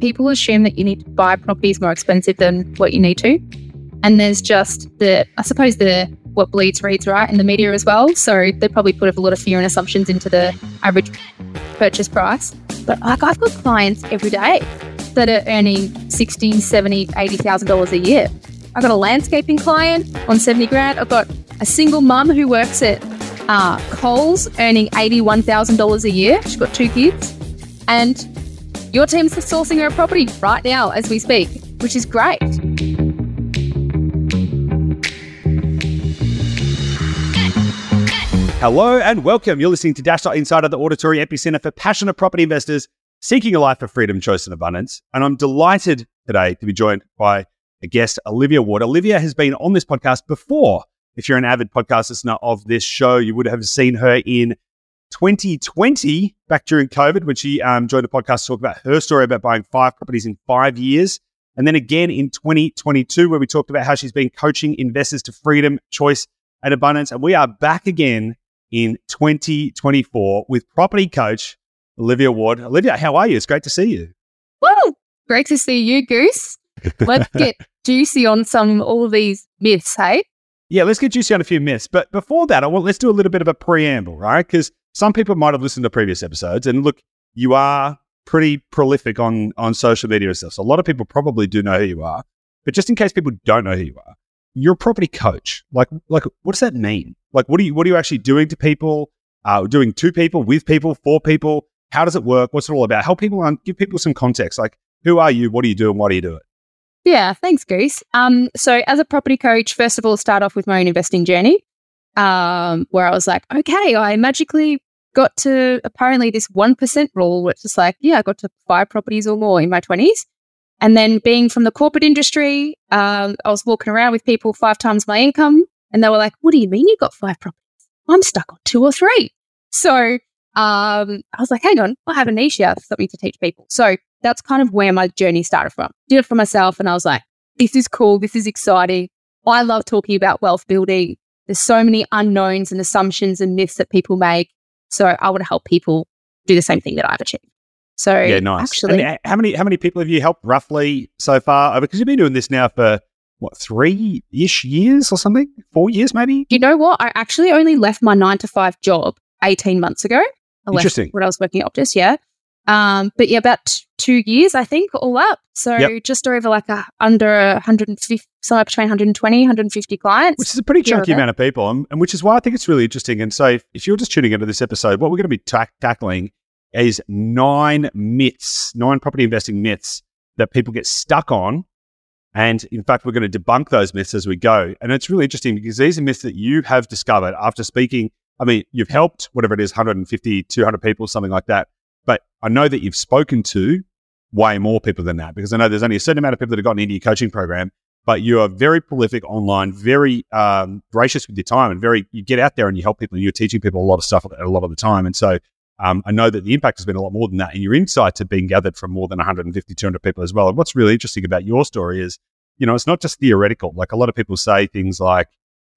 people assume that you need to buy properties more expensive than what you need to. And there's just the, I suppose, the what bleeds reads right in the media as well. So they probably put a lot of fear and assumptions into the average purchase price. But like I've got clients every day that are earning 60, 70, 80,000 dollars a year. I've got a landscaping client on 70 grand. I've got a single mum who works at uh, Coles earning $81,000 a year. She's got two kids. And your team's sourcing a property right now as we speak, which is great. Hello and welcome. You're listening to Dashdot Insider, the auditory epicenter for passionate property investors seeking a life of freedom, choice, and abundance. And I'm delighted today to be joined by a guest, Olivia Ward. Olivia has been on this podcast before. If you're an avid podcast listener of this show, you would have seen her in 2020, back during COVID, when she um, joined the podcast to talk about her story about buying five properties in five years. And then again in 2022, where we talked about how she's been coaching investors to freedom, choice, and abundance. And we are back again in 2024 with property coach Olivia Ward. Olivia, how are you? It's great to see you. Woo! Great to see you, Goose. Let's get juicy on some all of these myths, hey? Yeah, let's get juicy on a few myths. But before that, I want let's do a little bit of a preamble, right? Because some people might have listened to previous episodes, and look, you are pretty prolific on on social media and. So a lot of people probably do know who you are. But just in case people don't know who you are, you're a property coach. Like, like, what does that mean? Like, what are you, what are you actually doing to people? Uh, doing to people, with people, for people? How does it work? What's it all about? Help people, give people some context. Like, who are you? What do you do? And why do you do it? Yeah, thanks, Goose. Um, so as a property coach, first of all, start off with my own investing journey, um, where I was like, okay, I magically got to apparently this 1% rule, which is like, yeah, I got to five properties or more in my 20s. And then being from the corporate industry, um, I was walking around with people five times my income, and they were like, "What do you mean you got five properties? I'm stuck on two or three. So um, I was like, "Hang on, I have a niche here, something to teach people." So that's kind of where my journey started from. Did it for myself, and I was like, "This is cool. This is exciting. I love talking about wealth building. There's so many unknowns and assumptions and myths that people make. So I want to help people do the same thing that I've achieved." So yeah, nice. Actually, and uh, how many how many people have you helped roughly so far? Because you've been doing this now for what three ish years or something, four years maybe. You know what? I actually only left my nine to five job eighteen months ago. I Interesting. When I was working at Optus, yeah. Um, but yeah, about t- two years, I think, all up. So Yep. just over like a under 150, somewhere between 120, 150 clients. Which is a pretty chunky amount of people, and, and which is why I think it's really interesting. And so, if, if you're just tuning into this episode, what we're going to be ta- tackling is nine myths, nine property investing myths that people get stuck on. And in fact, we're going to debunk those myths as we go. And it's really interesting because these are myths that you have discovered after speaking. I mean, you've helped whatever it is, 150, 200 people, something like that. But I know that you've spoken to way more people than that because I know there's only a certain amount of people that have gotten into your coaching program but you are very prolific online, very um, gracious with your time, and very you get out there and you help people, and you're teaching people a lot of stuff a lot of the time. And so um, I know that the impact has been a lot more than that, and your insights are being gathered from more than 150, 200 people as well. And what's really interesting about your story is, you know, it's not just theoretical. Like a lot of people say things like,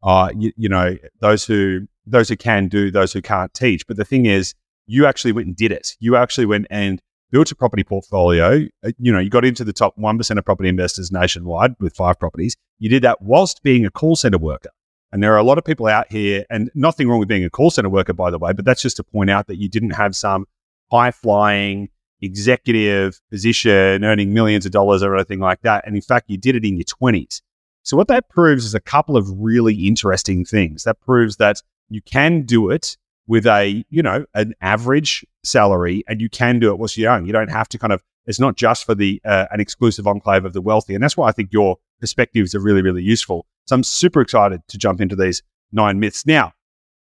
uh, you, you know, those who those who can do, those who can't teach. But the thing is, you actually went and did it. You actually went and built a property portfolio. Uh, You know, you got into the top 1% of property investors nationwide with five properties. You did that whilst being a call center worker. And there are a lot of people out here, and nothing wrong with being a call center worker, by the way, but that's just to point out that you didn't have some high flying executive position earning millions of dollars or anything like that. And in fact, you did it in your 20s. So, what that proves is a couple of really interesting things. That proves that you can do it with a, you know, an average salary and you can do it whilst you're young. You don't have to kind of, it's not just for the, uh, an exclusive enclave of the wealthy. And that's why I think your perspectives are really, really useful. So I'm super excited to jump into these nine myths. Now,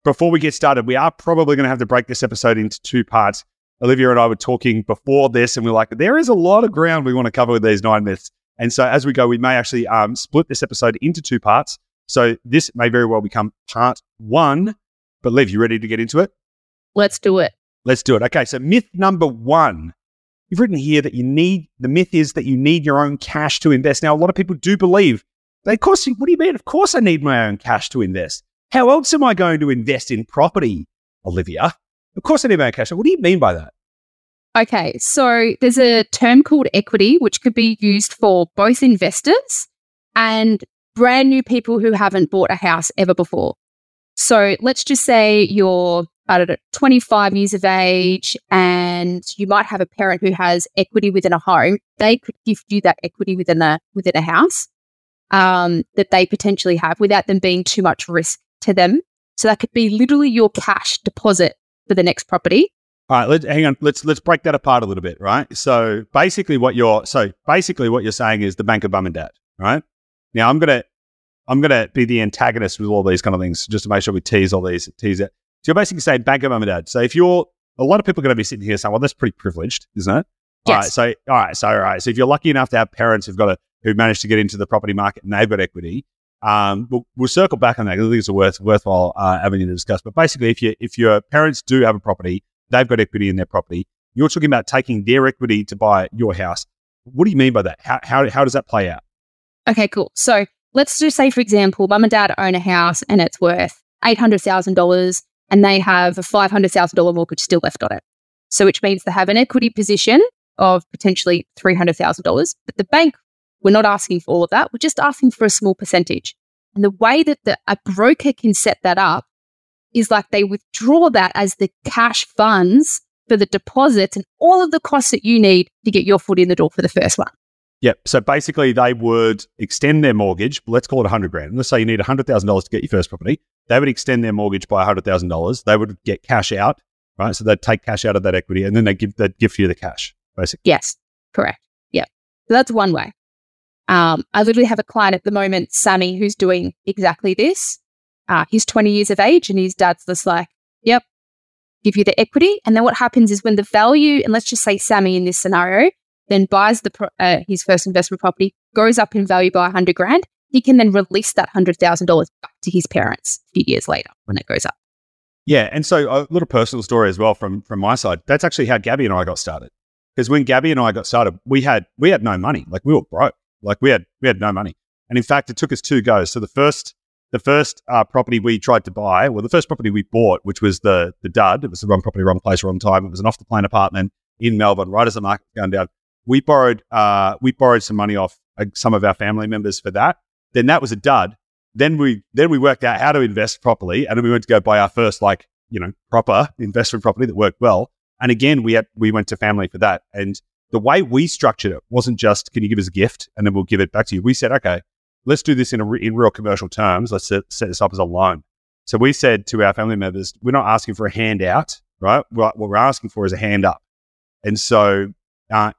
before we get started, we are probably going to have to break this episode into two parts. Olivia and I were talking before this, and we're like, there is a lot of ground we want to cover with these nine myths. And so as we go, we may actually um, split this episode into two parts. So this may very well become part one. But Liv, you ready to get into it? Let's do it. Let's do it. Okay, so myth number one. You've written here that you need, the myth is that you need your own cash to invest. Now, a lot of people do believe, they, of course, what do you mean? Of course I need my own cash to invest. How else am I going to invest in property, Olivia? Of course I need my own cash. What do you mean by that? Okay, so there's a term called equity, which could be used for both investors and brand new people who haven't bought a house ever before. So let's just say you're, I don't know, 25 years of age and you might have a parent who has equity within a home. They could give you that equity within a, within a house um, that they potentially have without them being too much risk to them. So that could be literally your cash deposit for the next property. All right, let's hang on. Let's let's break that apart a little bit, right? So basically, what you're so basically what you're saying is the bank of mum and dad, right? Now I'm gonna I'm gonna be the antagonist with all these kind of things just to make sure we tease all these tease it. So you're basically saying bank of mum and dad. So if you're a lot of people are going to be sitting here saying, well, that's pretty privileged, isn't it? Yes. All right. So all right. So all right. So if you're lucky enough to have parents who've got a who managed to get into the property market and they've got equity, um, we'll, we'll, circle back on that because I think it's a worth, worthwhile uh, avenue to discuss. But basically, if you if your parents do have a property, they've got equity in their property. You're talking about taking their equity to buy your house. What do you mean by that? How how, how does that play out? Okay, cool. So let's just say, for example, mum and dad own a house and it's worth eight hundred thousand dollars, and they have a five hundred thousand dollar mortgage still left on it. So which means they have an equity position of potentially three hundred thousand dollars, but the bank we're not asking for all of that. We're just asking for a small percentage. And the way that the, a broker can set that up is like they withdraw that as the cash funds for the deposits and all of the costs that you need to get your foot in the door for the first one. Yep. So basically, they would extend their mortgage. Let's call it 100 grand. Let's say you need $100,000 to get your first property. They would extend their mortgage by $100,000. They would get cash out, right? So they'd take cash out of that equity and then they give, they'd give you the cash, basically. Yes, correct. Yep. So that's one way. Um, I literally have a client at the moment, Sammy, who's doing exactly this. Uh, he's 20 years of age and his dad's just like, yep, give you the equity. And then what happens is when the value, and let's just say Sammy in this scenario, then buys the pro- uh, his first investment property, goes up in value by 100 grand, he can then release that $100,000 back to his parents a few years later when it goes up. Yeah, and so a little personal story as well from from my side. That's actually how Gabby and I got started. Because when Gabby and I got started, we had we had no money. Like we were broke. Like we had we had no money, and in fact, it took us two goes. So the first the first uh, property we tried to buy, well, the first property we bought, which was the the dud, it was the wrong property, wrong place, wrong time. It was an off the plan apartment in Melbourne, right as the market was going down. We borrowed uh, we borrowed some money off uh, some of our family members for that. Then that was a dud. Then we then we worked out how to invest properly, and then we went to go buy our first like you know proper investment property that worked well. And again, we had we went to family for that, and the way we structured it wasn't just, can you give us a gift and then we'll give it back to you. We said, okay, let's do this in, a, in real commercial terms. Let's set, set this up as a loan. So we said to our family members, we're not asking for a handout, right? What we're asking for is a hand up. And so, uh,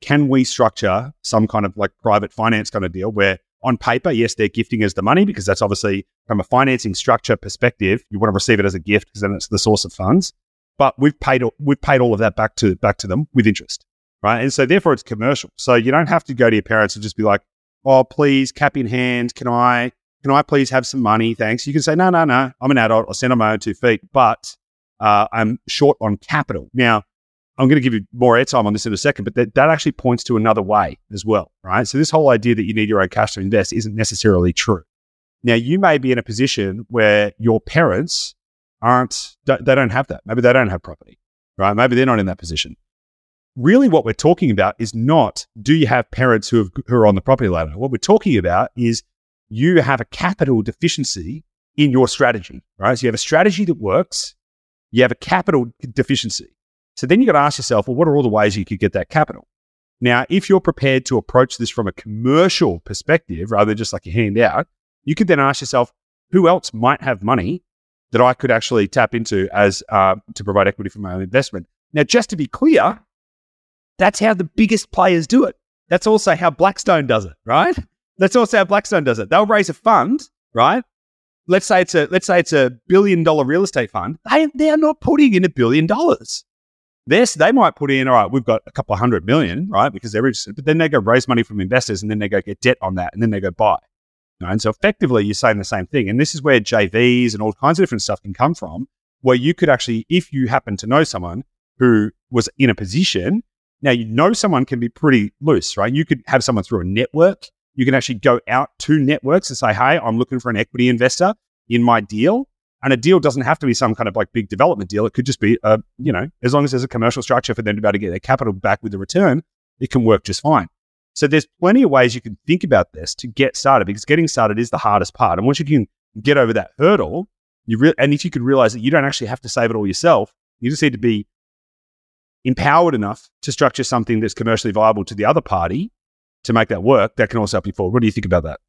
can we structure some kind of like private finance kind of deal where on paper, yes, they're gifting us the money because that's obviously from a financing structure perspective, you want to receive it as a gift because then it's the source of funds. But we've paid we've paid all of that back to back to them with interest right? And so therefore it's commercial. So you don't have to go to your parents and just be like, "Oh, please, cap in hand, can I can I please have some money? Thanks." You can say, "No, no, no. I'm an adult. I stand on my own two feet, but uh, I'm short on capital." Now, I'm going to give you more airtime on this in a second, but that, that actually points to another way as well, right? So this whole idea that you need your own cash to invest isn't necessarily true. Now, you may be in a position where your parents aren't, they don't have that. Maybe they don't have property, right? Maybe they're not in that position really what we're talking about is not do you have parents who, have, who are on the property ladder? What we're talking about is you have a capital deficiency in your strategy, right? So you have a strategy that works, you have a capital deficiency. So then you got to ask yourself, well, what are all the ways you could get that capital? Now, if you're prepared to approach this from a commercial perspective rather than just like a handout, you could then ask yourself, who else might have money that I could actually tap into as uh, to provide equity for my own investment? Now, just to be clear, that's how the biggest players do it. That's also how Blackstone does it, right? That's also how Blackstone does it. They'll raise a fund, right? Let's say it's a let's say it's a billion dollar real estate fund. They they're not putting in a billion dollars. This they might put in, all right, we've got a couple of hundred million, right? Because they're interested. But then they go raise money from investors and then they go get debt on that and then they go buy. Right? And so effectively you're saying the same thing. And this is where JVs and all kinds of different stuff can come from, where you could actually, if you happen to know someone who was in a position now, you know, someone can be pretty loose, right? You could have someone through a network. You can actually go out to networks and say, Hey, I'm looking for an equity investor in my deal. And a deal doesn't have to be some kind of like big development deal. It could just be, a, you know, as long as there's a commercial structure for them to be able to get their capital back with the return, it can work just fine. So there's plenty of ways you can think about this to get started because getting started is the hardest part. And once you can get over that hurdle, you re- and if you could realize that you don't actually have to save it all yourself, you just need to be empowered enough to structure something that's commercially viable to the other party to make that work. That can also help you forward. What do you think about that?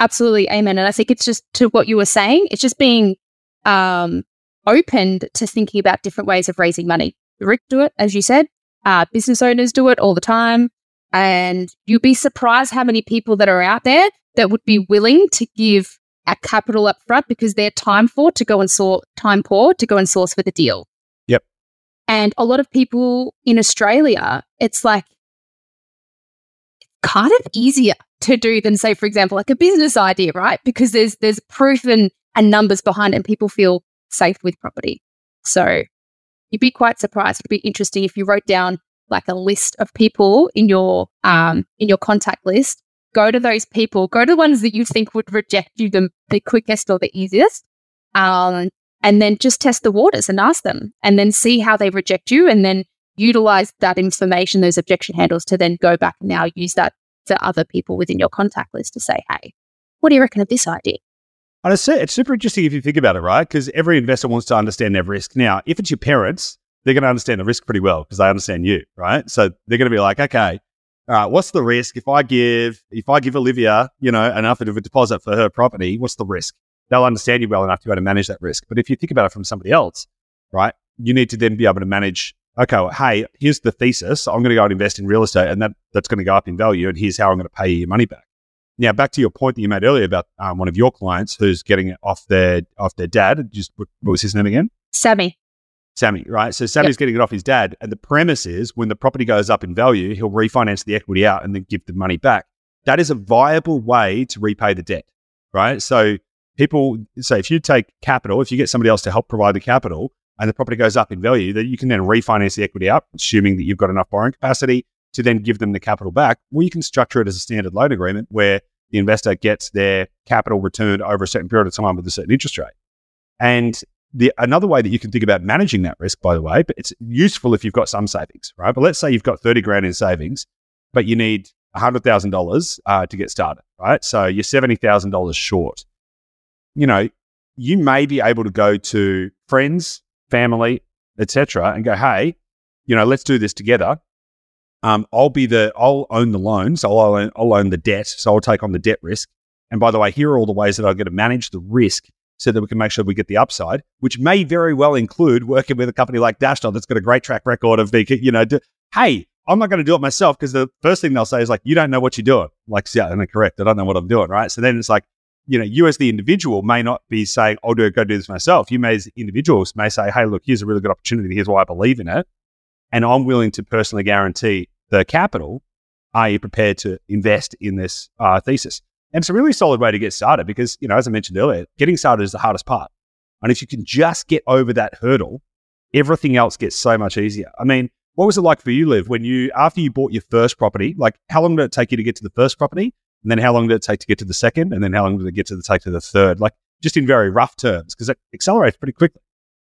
Absolutely, amen. And I think it's just to what you were saying. It's just being um, opened to thinking about different ways of raising money. Rick do it, as you said. Uh, business owners do it all the time. And you'd be surprised how many people that are out there that would be willing to give a capital up front because they're time for to go and sort time poor to go and source for the deal. Yep. And a lot of people in Australia, it's like kind of easier to do than say, for example, like a business idea, right? Because there's there's proof and, and numbers behind it and people feel safe with property. So you'd be quite surprised. It'd be interesting if you wrote down like a list of people in your um in your contact list. Go to those people. Go to the ones that you think would reject you the, the quickest or the easiest. Um, and then just test the waters and ask them and then see how they reject you and then utilize that information, those objection handles to then go back and now use that to other people within your contact list to say, hey, what do you reckon of this idea? And it's, it's super interesting if you think about it, right? Because every investor wants to understand their risk. Now, if it's your parents, they're going to understand the risk pretty well because they understand you, right? So they're going to be like, okay, all right, what's the risk if I give if I give Olivia, you know, enough of a deposit for her property? What's the risk? They'll understand you well enough to be able to manage that risk. But if you think about it from somebody else, right, you need to then be able to manage. Okay, well, hey, here's the thesis. I'm going to go and invest in real estate, and that that's going to go up in value. And here's how I'm going to pay you your money back. Now, back to your point that you made earlier about um, one of your clients who's getting it off their off their dad. Just what was his name again? Sammy. Sammy, right? So Sammy's yep. getting it off his dad, and the premise is when the property goes up in value, he'll refinance the equity out and then give the money back. That is a viable way to repay the debt, right? So people say if you take capital, if you get somebody else to help provide the capital, and the property goes up in value, that you can then refinance the equity out, assuming that you've got enough borrowing capacity to then give them the capital back. Well, you can structure it as a standard loan agreement where the investor gets their capital returned over a certain period of time with a certain interest rate. And the another way that you can think about managing that risk, by the way, but it's useful if you've got some savings, right? But let's say you've got 30 grand in savings, but you need $100,000 uh, to get started, right? So you're $70,000 short. You know, you may be able to go to friends, family, etc., and go, hey, you know, let's do this together. Um, I'll be the, I'll own the loan, so I'll own, I'll own the debt, so I'll take on the debt risk. And by the way, here are all the ways that I'm going to manage the risk so that we can make sure we get the upside, which may very well include working with a company like Dashdot that's got a great track record of the, you know, do, hey, I'm not going to do it myself because the first thing they'll say is like, you don't know what you're doing. Like, yeah, and correct. I don't know what I'm doing. Right. So then it's like, you know, you as the individual may not be saying, I'll do it, go do this myself. You may as individuals may say, hey, look, here's a really good opportunity. Here's why I believe in it. And I'm willing to personally guarantee the capital. Are you prepared to invest in this uh, thesis? And it's a really solid way to get started because, you know, as I mentioned earlier, getting started is the hardest part. And if you can just get over that hurdle, everything else gets so much easier. I mean, what was it like for you, Liv, when you, after you bought your first property, like how long did it take you to get to the first property? And then how long did it take to get to the second? And then how long did it get to the take to the third? Like just in very rough terms, because it accelerates pretty quickly.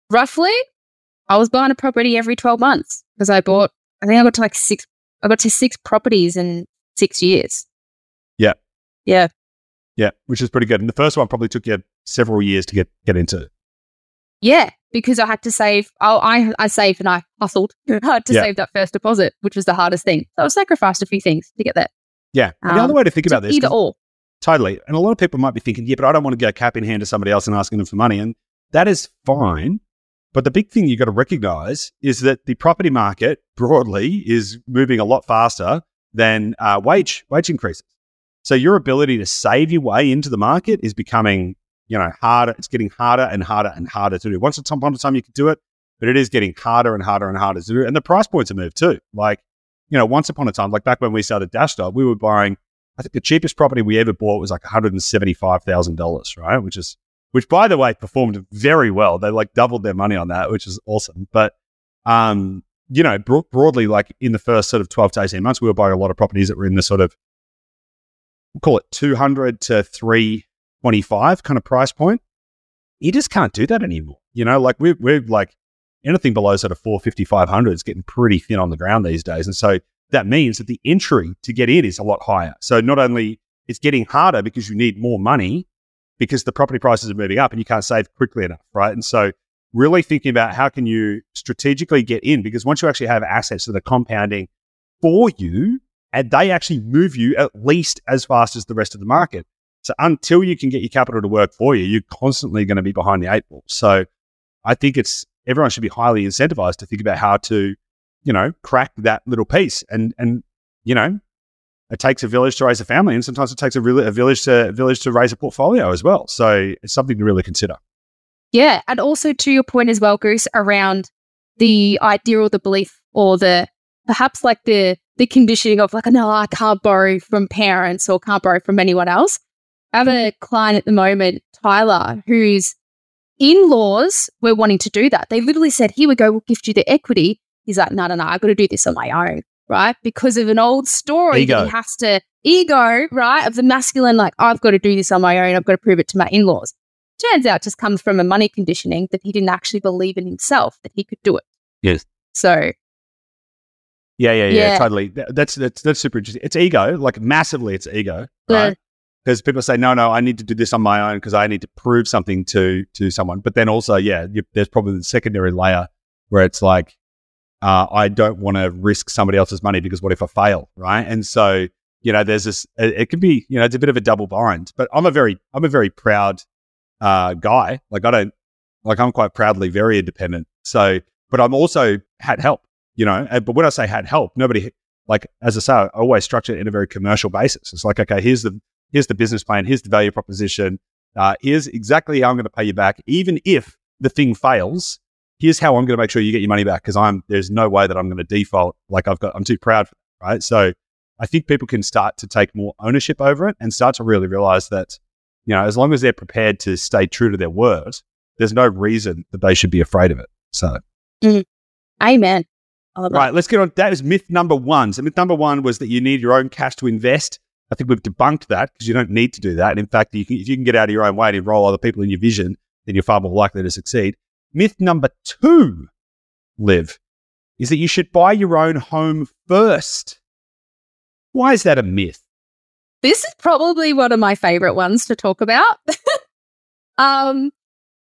Roughly, I was buying a property every 12 months because I bought, I think I got to like six, I got to six properties in six years. Yeah. Yeah. Yeah, which is pretty good. And the first one probably took you several years to get get into. Yeah, because I had to save. Oh, I I saved and I hustled hard to yeah. save that first deposit, which was the hardest thing. So I sacrificed a few things to get there. Yeah, um, the other way to think about this, either or. Totally, and a lot of people might be thinking, yeah, but I don't want to go cap in hand to somebody else and asking them for money, and that is fine. But the big thing you've got to recognize is that the property market broadly is moving a lot faster than uh, wage wage increases. So your ability to save your way into the market is becoming, you know, harder. It's getting harder and harder and harder to do. Once upon a time you could do it, but it is getting harder and harder and harder to do. And the price points have moved too. Like, you know, once upon a time, like back when we started Dashdot, we were buying, I think the cheapest property we ever bought was like $175,000, right? Which is, which by the way, performed very well. They like doubled their money on that, which is awesome. But, um, you know, bro- broadly, like in the first sort of 12 to 18 months, we were buying a lot of properties that were in the sort of we'll call it 200 to 325 kind of price point. you just can't do that anymore. You know, like we're, we're like anything below sort of 450, 500 is getting pretty thin on the ground these days. And so that means that the entry to get in is a lot higher. So not only it's getting harder because you need more money because the property prices are moving up and you can't save quickly enough, right? And so really thinking about how can you strategically get in because once you actually have assets that are compounding for you and they actually move you at least as fast as the rest of the market. So until you can get your capital to work for you, you're constantly going to be behind the eight ball. So I think it's everyone should be highly incentivized to think about how to, you know, crack that little piece. And and you know, it takes a village to raise a family, and sometimes it takes a, really, a village to a village to raise a portfolio as well. So it's something to really consider. Yeah, and also to your point as well, Goose, around the idea or the belief or the perhaps like the the conditioning of like, no, I can't borrow from parents or can't borrow from anyone else. I have a mm-hmm. client at the moment, Tyler, whose in laws were wanting to do that. They literally said, Here we go, we'll gift you the equity. He's like, No, no, no, I've got to do this on my own, right? Because of an old story ego. that he has to, ego, right? Of the masculine, like, I've got to do this on my own. I've got to prove it to my in laws. Turns out just comes from a money conditioning that he didn't actually believe in himself that he could do it. Yes. So Yeah, yeah, yeah, Yeah. totally. Th- That's that's that's super interesting. It's ego, like massively, it's ego, right? Because people say, no, no, I need to do this on my own because I need to prove something to to someone. But then also, yeah, you, there's probably the secondary layer where it's like, uh, I don't want to risk somebody else's money because what if I fail, right? And so, you know, there's this. It, it can be, you know, it's a bit of a double bind. But I'm a very, I'm a very proud uh, guy. Like I don't, like I'm quite proudly very independent. So, but I'm also had help, you know. But when I say had help, nobody like as I say, I always structure it in a very commercial basis. It's like, okay, here's the here's the business plan, here's the value proposition, uh, here's exactly how I'm going to pay you back, even if the thing fails. Here's how I'm going to make sure you get your money back because I'm there's no way that I'm going to default. Like I've got, I'm too proud for that, right? So I think people can start to take more ownership over it and start to really realize that, you know, as long as they're prepared to stay true to their word, there's no reason that they should be afraid of it. So mm-hmm. amen. I that. Right, let's get on. That is myth number one. So, myth number one was that you need your own cash to invest. I think we've debunked that because you don't need to do that. And in fact, you can, if you can get out of your own way and enroll other people in your vision, then you're far more likely to succeed. Myth number two, Liv, is that you should buy your own home first. Why is that a myth? This is probably one of my favorite ones to talk about. um,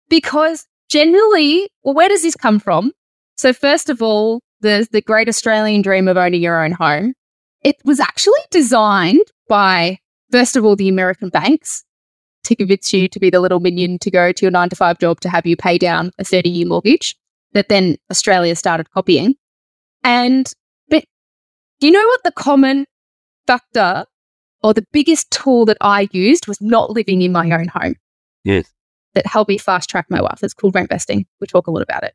because generally, well, where does this come from? So, first of all, the, the great Australian dream of owning your own home. It was actually designed by, first of all, the American banks to convince you to be the little minion to go to your nine to five job to have you pay down a 30 year mortgage that then Australia started copying. And, but do you know what the common factor or the biggest tool that I used was not living in my own home Yes. that helped me fast track my wealth. It's called rentvesting. We talk a lot about it.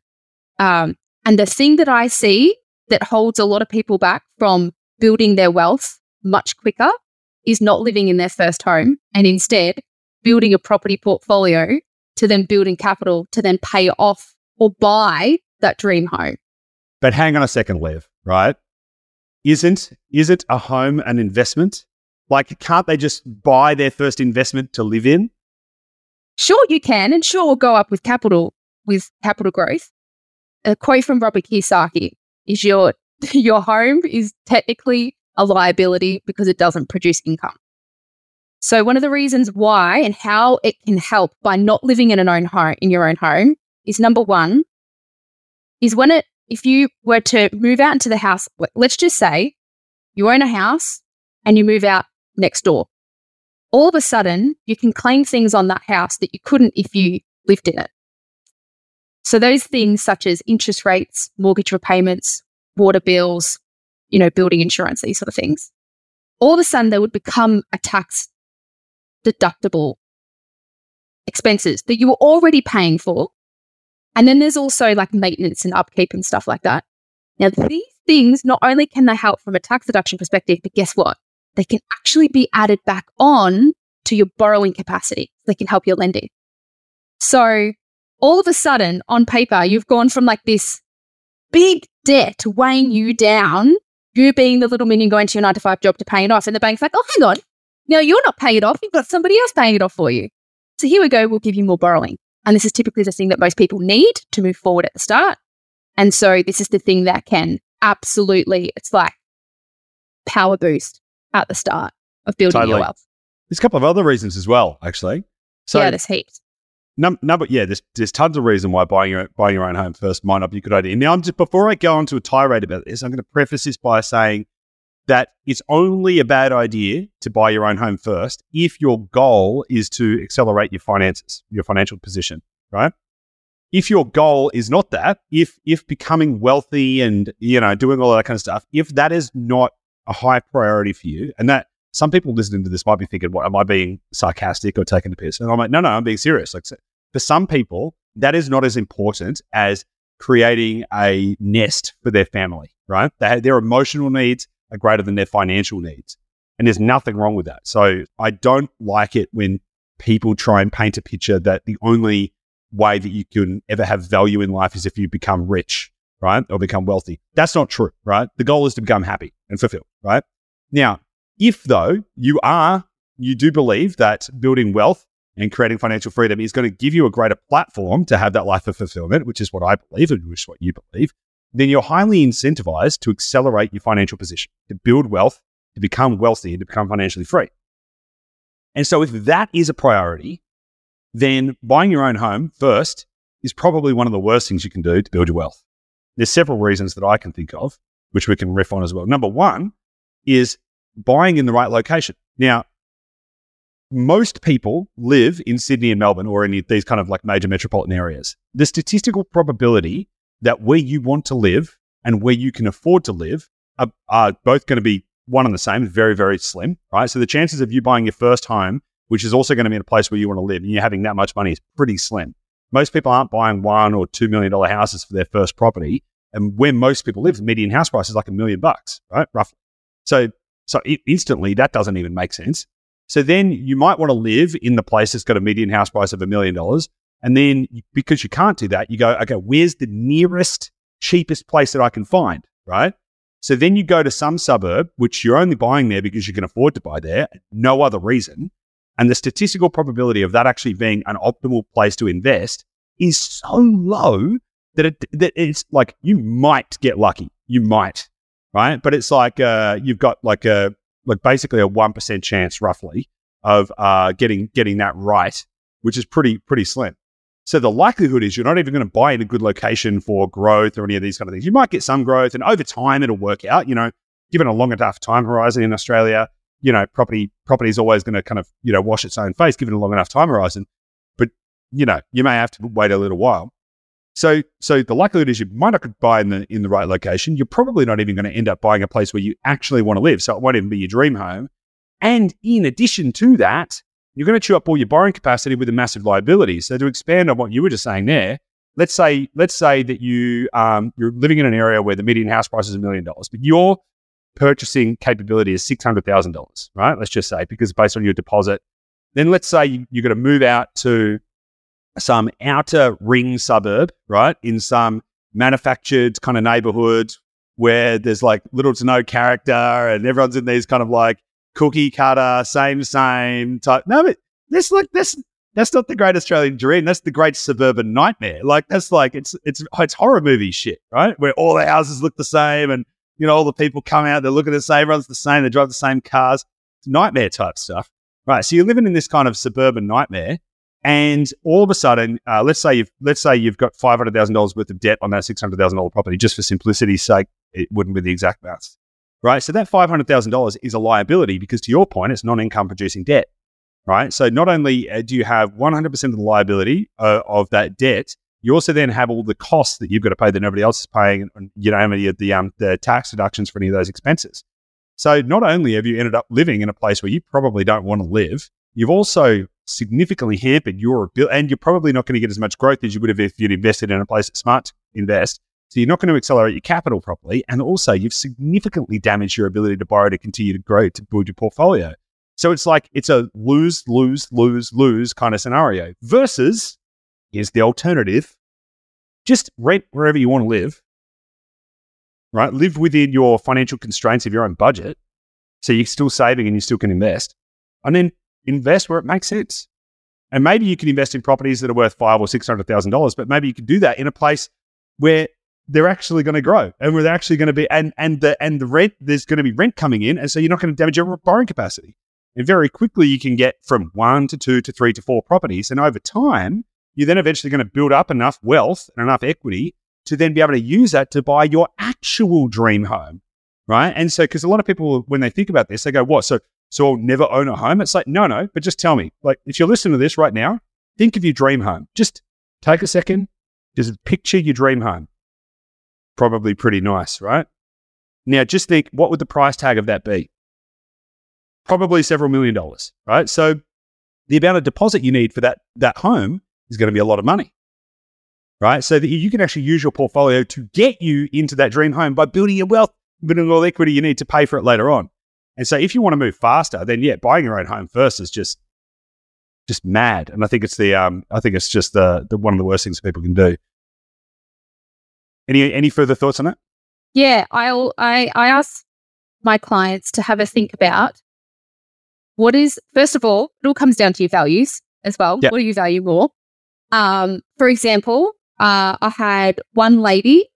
Um, and the thing that I see that holds a lot of people back from building their wealth much quicker is not living in their first home and instead building a property portfolio to then building capital to then pay off or buy that dream home. But hang on a second, Liv, right? Isn't isn't a home an investment? Like, can't they just buy their first investment to live in? Sure, you can, and sure, we'll go up with capital with capital growth. A quote from Robert Kiyosaki is your your home is technically a liability because it doesn't produce income. So one of the reasons why and how it can help by not living in an own home in your own home is number one is when it if you were to move out into the house, let's just say you own a house and you move out next door all of a sudden you can claim things on that house that you couldn't if you lived in it. So those things such as interest rates, mortgage repayments, water bills, you know, building insurance, these sort of things, all of a sudden they would become a tax deductible expenses that you were already paying for. And then there's also like maintenance and upkeep and stuff like that. Now, these things, not only can they help from a tax deduction perspective, but guess what? They can actually be added back on to your borrowing capacity. They can help your lending. So all of a sudden, on paper, you've gone from like this big debt weighing you down, you being the little minion going to your nine to five job to pay it off. And the bank's like, oh, hang on. Now you're not paying it off. You've got somebody else paying it off for you. So here we go. We'll give you more borrowing. And this is typically the thing that most people need to move forward at the start. And so this is the thing that can absolutely, it's like power boost at the start of building Totally. your wealth. There's a couple of other reasons as well, actually. So yeah, there's heaps. Num- number, yeah, there's there's tons of reason why buying your buying your own home first might not be a good idea. Now, I'm just before I go on to a tirade about this, I'm going to preface this by saying that it's only a bad idea to buy your own home first if your goal is to accelerate your finances, your financial position, right? If your goal is not that, if if becoming wealthy and you know doing all that kind of stuff, if that is not a high priority for you, and that some people listening to this might be thinking, "What am I being sarcastic or taking the piss?" And I'm like, "No, no, I'm being serious." Like for some people, that is not as important as creating a nest for their family, right? They, have their emotional needs are greater than their financial needs. And there's nothing wrong with that. So I don't like it when people try and paint a picture that the only way that you can ever have value in life is if you become rich, right? Or become wealthy. That's not true, right? The goal is to become happy and fulfilled, right? Now, if though you are, you do believe that building wealth and creating financial freedom is going to give you a greater platform to have that life of fulfillment, which is what I believe and which is what you believe, then you're highly incentivized to accelerate your financial position, to build wealth, to become wealthy, and to become financially free. And so, if that is a priority, then buying your own home first is probably one of the worst things you can do to build your wealth. There's several reasons that I can think of, which we can riff on as well. Number one is buying in the right location. Now, most people live in Sydney and Melbourne or in these kind of like major metropolitan areas. The statistical probability that where you want to live and where you can afford to live are, are both going to be one and the same, very, very slim, right? So the chances of you buying your first home, which is also going to be in a place where you want to live and you're having that much money is pretty slim. Most people aren't buying one or two million dollar houses for their first property. And where most people live, the median house price is like a million bucks, right? Roughly. So, so i- instantly that doesn't even make sense. So then you might want to live in the place that's got a median house price of a million dollars. And then because you can't do that, you go, okay, where's the nearest, cheapest place that I can find, right? So then you go to some suburb, which you're only buying there because you can afford to buy there, no other reason. And the statistical probability of that actually being an optimal place to invest is so low that, it, that it's like you might get lucky. You might, right? But it's like uh, you've got like a like basically a one percent chance roughly of uh, getting getting that right, which is pretty pretty slim. So the likelihood is you're not even going to buy in a good location for growth or any of these kind of things. You might get some growth, and over time it'll work out. You know, given a long enough time horizon in Australia, you know, property property is always going to kind of you know wash its own face given a long enough time horizon. But you know, you may have to wait a little while. So, so the likelihood is you might not buy in the in the right location. You're probably not even going to end up buying a place where you actually want to live. So it won't even be your dream home. And in addition to that, you're going to chew up all your borrowing capacity with a massive liability. So to expand on what you were just saying there, let's say let's say that you um, you're living in an area where the median house price is a million dollars, but your purchasing capability is six hundred thousand dollars, right? Let's just say because based on your deposit. Then let's say you, you're going to move out to some outer ring suburb, right? In some manufactured kind of neighborhood where there's like little to no character and everyone's in these kind of like cookie cutter, same, same type. No, but this like this that's not the great Australian dream. That's the great suburban nightmare. Like that's like it's it's it's horror movie shit, right? Where all the houses look the same and you know all the people come out, they look at the same, everyone's the same, they drive the same cars. It's nightmare type stuff. Right. So you're living in this kind of suburban nightmare. And all of a sudden, uh, let's say you've let's say you've got five hundred thousand dollars worth of debt on that six hundred thousand dollar property, just for simplicity's sake, it wouldn't be the exact maths, right? So that five hundred thousand dollars is a liability because, to your point, it's non-income producing debt, right? So not only uh, do you have one hundred percent of the liability uh, of that debt, you also then have all the costs that you've got to pay that nobody else is paying, and you know any of the um, the tax deductions for any of those expenses. So not only have you ended up living in a place where you probably don't want to live, you've also significantly hampered your ability, and you're probably not going to get as much growth as you would have if you'd invested in a place that's smart to invest. So you're not going to accelerate your capital properly, and also you've significantly damaged your ability to borrow to continue to grow to build your portfolio. So it's like it's a lose, lose, lose, lose kind of scenario. Versus, here's the alternative: just rent wherever you want to live, right? Live within your financial constraints of your own budget, so you're still saving and you still can invest, and then invest where it makes sense. And maybe you can invest in properties that are worth five or six hundred thousand dollars, but maybe you can do that in a place where they're actually going to grow and they're actually going to be and and the and the rent there's going to be rent coming in, and so you're not going to damage your borrowing capacity. And very quickly you can get from one to two to three to four properties, and over time you're then eventually going to build up enough wealth and enough equity to then be able to use that to buy your actual dream home, right? And so because a lot of people when they think about this, they go, "What? So so I'll never own a home. It's like, no, no, but just tell me, like, if you're listening to this right now, think of your dream home. Just take a second, just picture your dream home. Probably pretty nice, right? Now, just think, what would the price tag of that be? Probably several million dollars, right? So the amount of deposit you need for that, that home is going to be a lot of money, right? So that you can actually use your portfolio to get you into that dream home by building your wealth, building all the equity you need to pay for it later on. And so if you want to move faster, then yeah, buying your own home first is just just mad. And I think it's the um I think it's just the the one of the worst things people can do. Any any further thoughts on that? Yeah, I'll I I ask my clients to have a think about what is first of all, it all comes down to your values as well. Yep. What do you value more? Um, for example, uh, I had one lady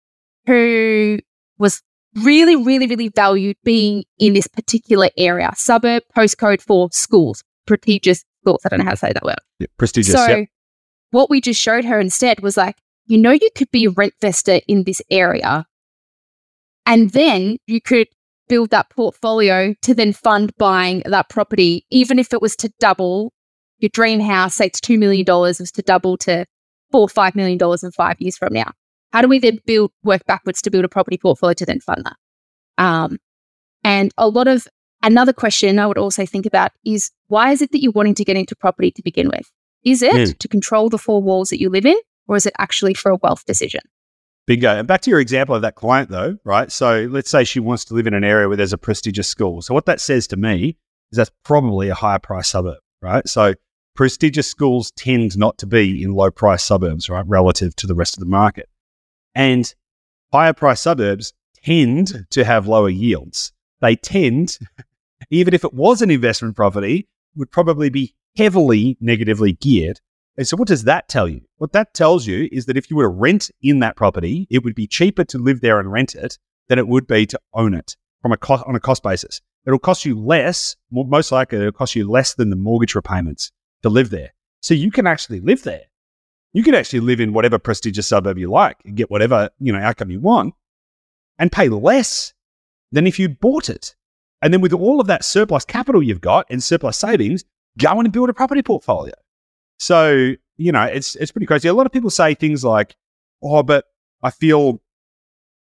who was really, really, really valued being in this particular area, suburb, postcode for schools, prestigious schools. I don't know how to say that word. Yeah, prestigious. So, yep. what we just showed her instead was like, you know, you could be a rentvestor in this area. And then you could build that portfolio to then fund buying that property, even if it was to double your dream house, say it's $2 million, was to double to four or $5 million in five years from now. How do we then build work backwards to build a property portfolio to then fund that? Um, and a lot of another question I would also think about is why is it that you're wanting to get into property to begin with? Is it mm. to control the four walls that you live in, or is it actually for a wealth decision? Bingo. And back to your example of that client, though, right? So let's say she wants to live in an area where there's a prestigious school. So what that says to me is that's probably a higher price suburb, right? So prestigious schools tend not to be in low price suburbs, right, relative to the rest of the market. And higher price suburbs tend to have lower yields. They tend, even if it was an investment property, would probably be heavily negatively geared. And so, what does that tell you? What that tells you is that if you were to rent in that property, it would be cheaper to live there and rent it than it would be to own it from a on a cost basis. It'll cost you less, most likely, it'll cost you less than the mortgage repayments to live there. So you can actually live there you can actually live in whatever prestigious suburb you like and get whatever, you know, outcome you want and pay less than if you bought it. And then with all of that surplus capital you've got and surplus savings, go and build a property portfolio. So, you know, it's it's pretty crazy. A lot of people say things like, "Oh, but I feel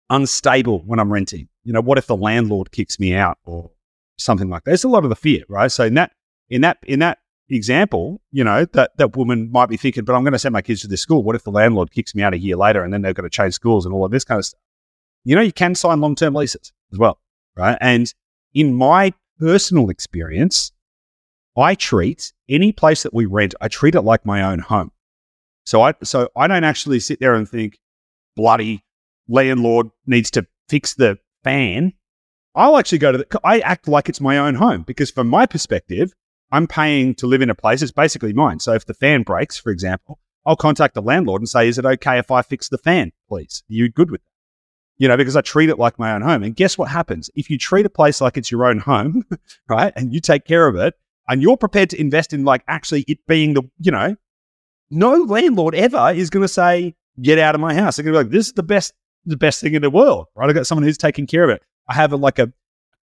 unstable when I'm renting. You know, what if the landlord kicks me out or something like that?" There's a lot of the fear, right? So in that in that in that example, you know, that, that woman might be thinking, but I'm going to send my kids to this school. What if the landlord kicks me out a year later and then they've got to change schools and all of this kind of stuff? You know, you can sign long term leases as well, right? And in my personal experience, I treat any place that we rent, I treat it like my own home. So I so I don't actually sit there and think bloody landlord needs to fix the fan. I'll actually go to the I act like it's my own home because from my perspective, I'm paying to live in a place. It's basically mine. So if the fan breaks, for example, I'll contact the landlord and say, is it okay if I fix the fan, please? Are you good with that? You know, because I treat it like my own home. And guess what happens? If you treat a place like it's your own home, right, and you take care of it, and you're prepared to invest in like actually it being the, you know, no landlord ever is going to say, get out of my house. They're going to be like, this is the best, the best thing in the world, right? I've got someone who's taking care of it. I have a, like a,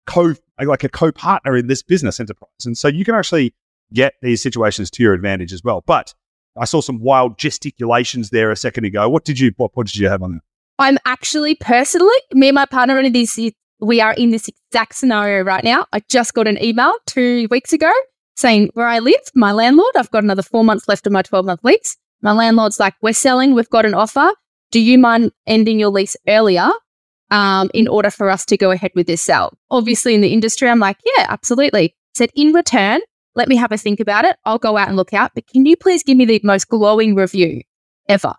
co like a co-partner in this business enterprise. And so you can actually get these situations to your advantage as well. But I saw some wild gesticulations there a second ago. What did you what, what did you have on that? I'm actually personally, me and my partner in this we are in this exact scenario right now. I just got an email two weeks ago saying where I live, my landlord, I've got another four months left of my 12 month lease. My landlord's like, we're selling, we've got an offer. Do you mind ending your lease earlier um, in order for us to go ahead with this sale? Obviously, in the industry, I'm like, yeah, absolutely. Said, in return, let me have a think about it. I'll go out and look out, but can you please give me the most glowing review ever?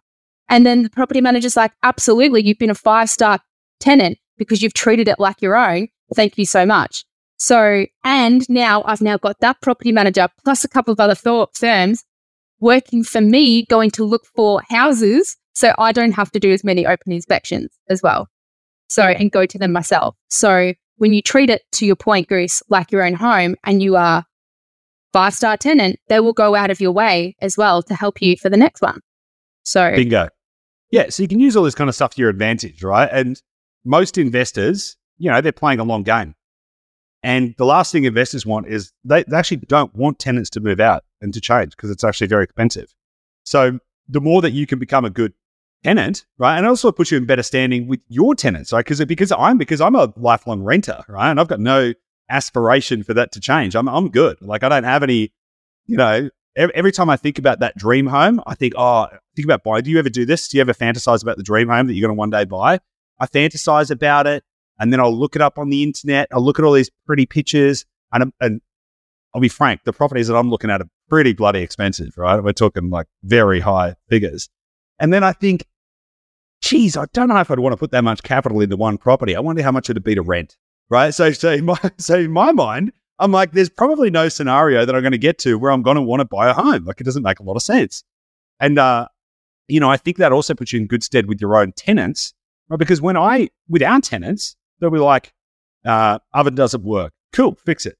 And then the property manager's like, absolutely. You've been a five star tenant because you've treated it like your own. Thank you so much. So, and now I've now got that property manager plus a couple of other th- firms working for me going to look for houses so I don't have to do as many open inspections as well. So, and go to them myself. So, when you treat it to your point, Goose, like your own home and you are five star tenant, they will go out of your way as well to help you for the next one. So, bingo. Yeah. So you can use all this kind of stuff to your advantage, right? And most investors, you know, they're playing a long game. And the last thing investors want is they, they actually don't want tenants to move out and to change because it's actually very expensive. So the more that you can become a good tenant, right, and also put you in better standing with your tenants, right? Because because I'm because I'm a lifelong renter, right, and I've got no aspiration for that to change. I'm I'm good. Like I don't have any, you know. Every, every time I think about that dream home, I think, oh, think about buying. Do you ever do this? Do you ever fantasize about the dream home that you're going to one day buy? I fantasize about it, and then I'll look it up on the internet. I'll look at all these pretty pictures, and and I'll be frank, the properties that I'm looking at are pretty bloody expensive, right? We're talking like very high figures. And then I think, geez, I don't know if I'd want to put that much capital into one property. I wonder how much it'd be to rent, right? So, so in my, so in my mind, I'm like, there's probably no scenario that I'm going to get to where I'm going to want to buy a home. Like, it doesn't make a lot of sense. And, uh, you know, I think that also puts you in good stead with your own tenants, right? Because when I, with our tenants, they'll be like, uh, oven doesn't work. Cool, fix it.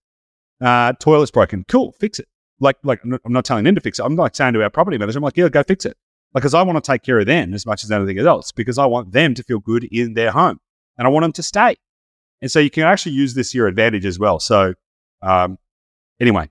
Uh, toilet's broken. Cool, fix it. Like, like I'm not telling them to fix it. I'm like saying to our property manager, I'm like, yeah, go fix it. Because I want to take care of them as much as anything else because I want them to feel good in their home and I want them to stay. And so you can actually use this to your advantage as well. So, um, anyway,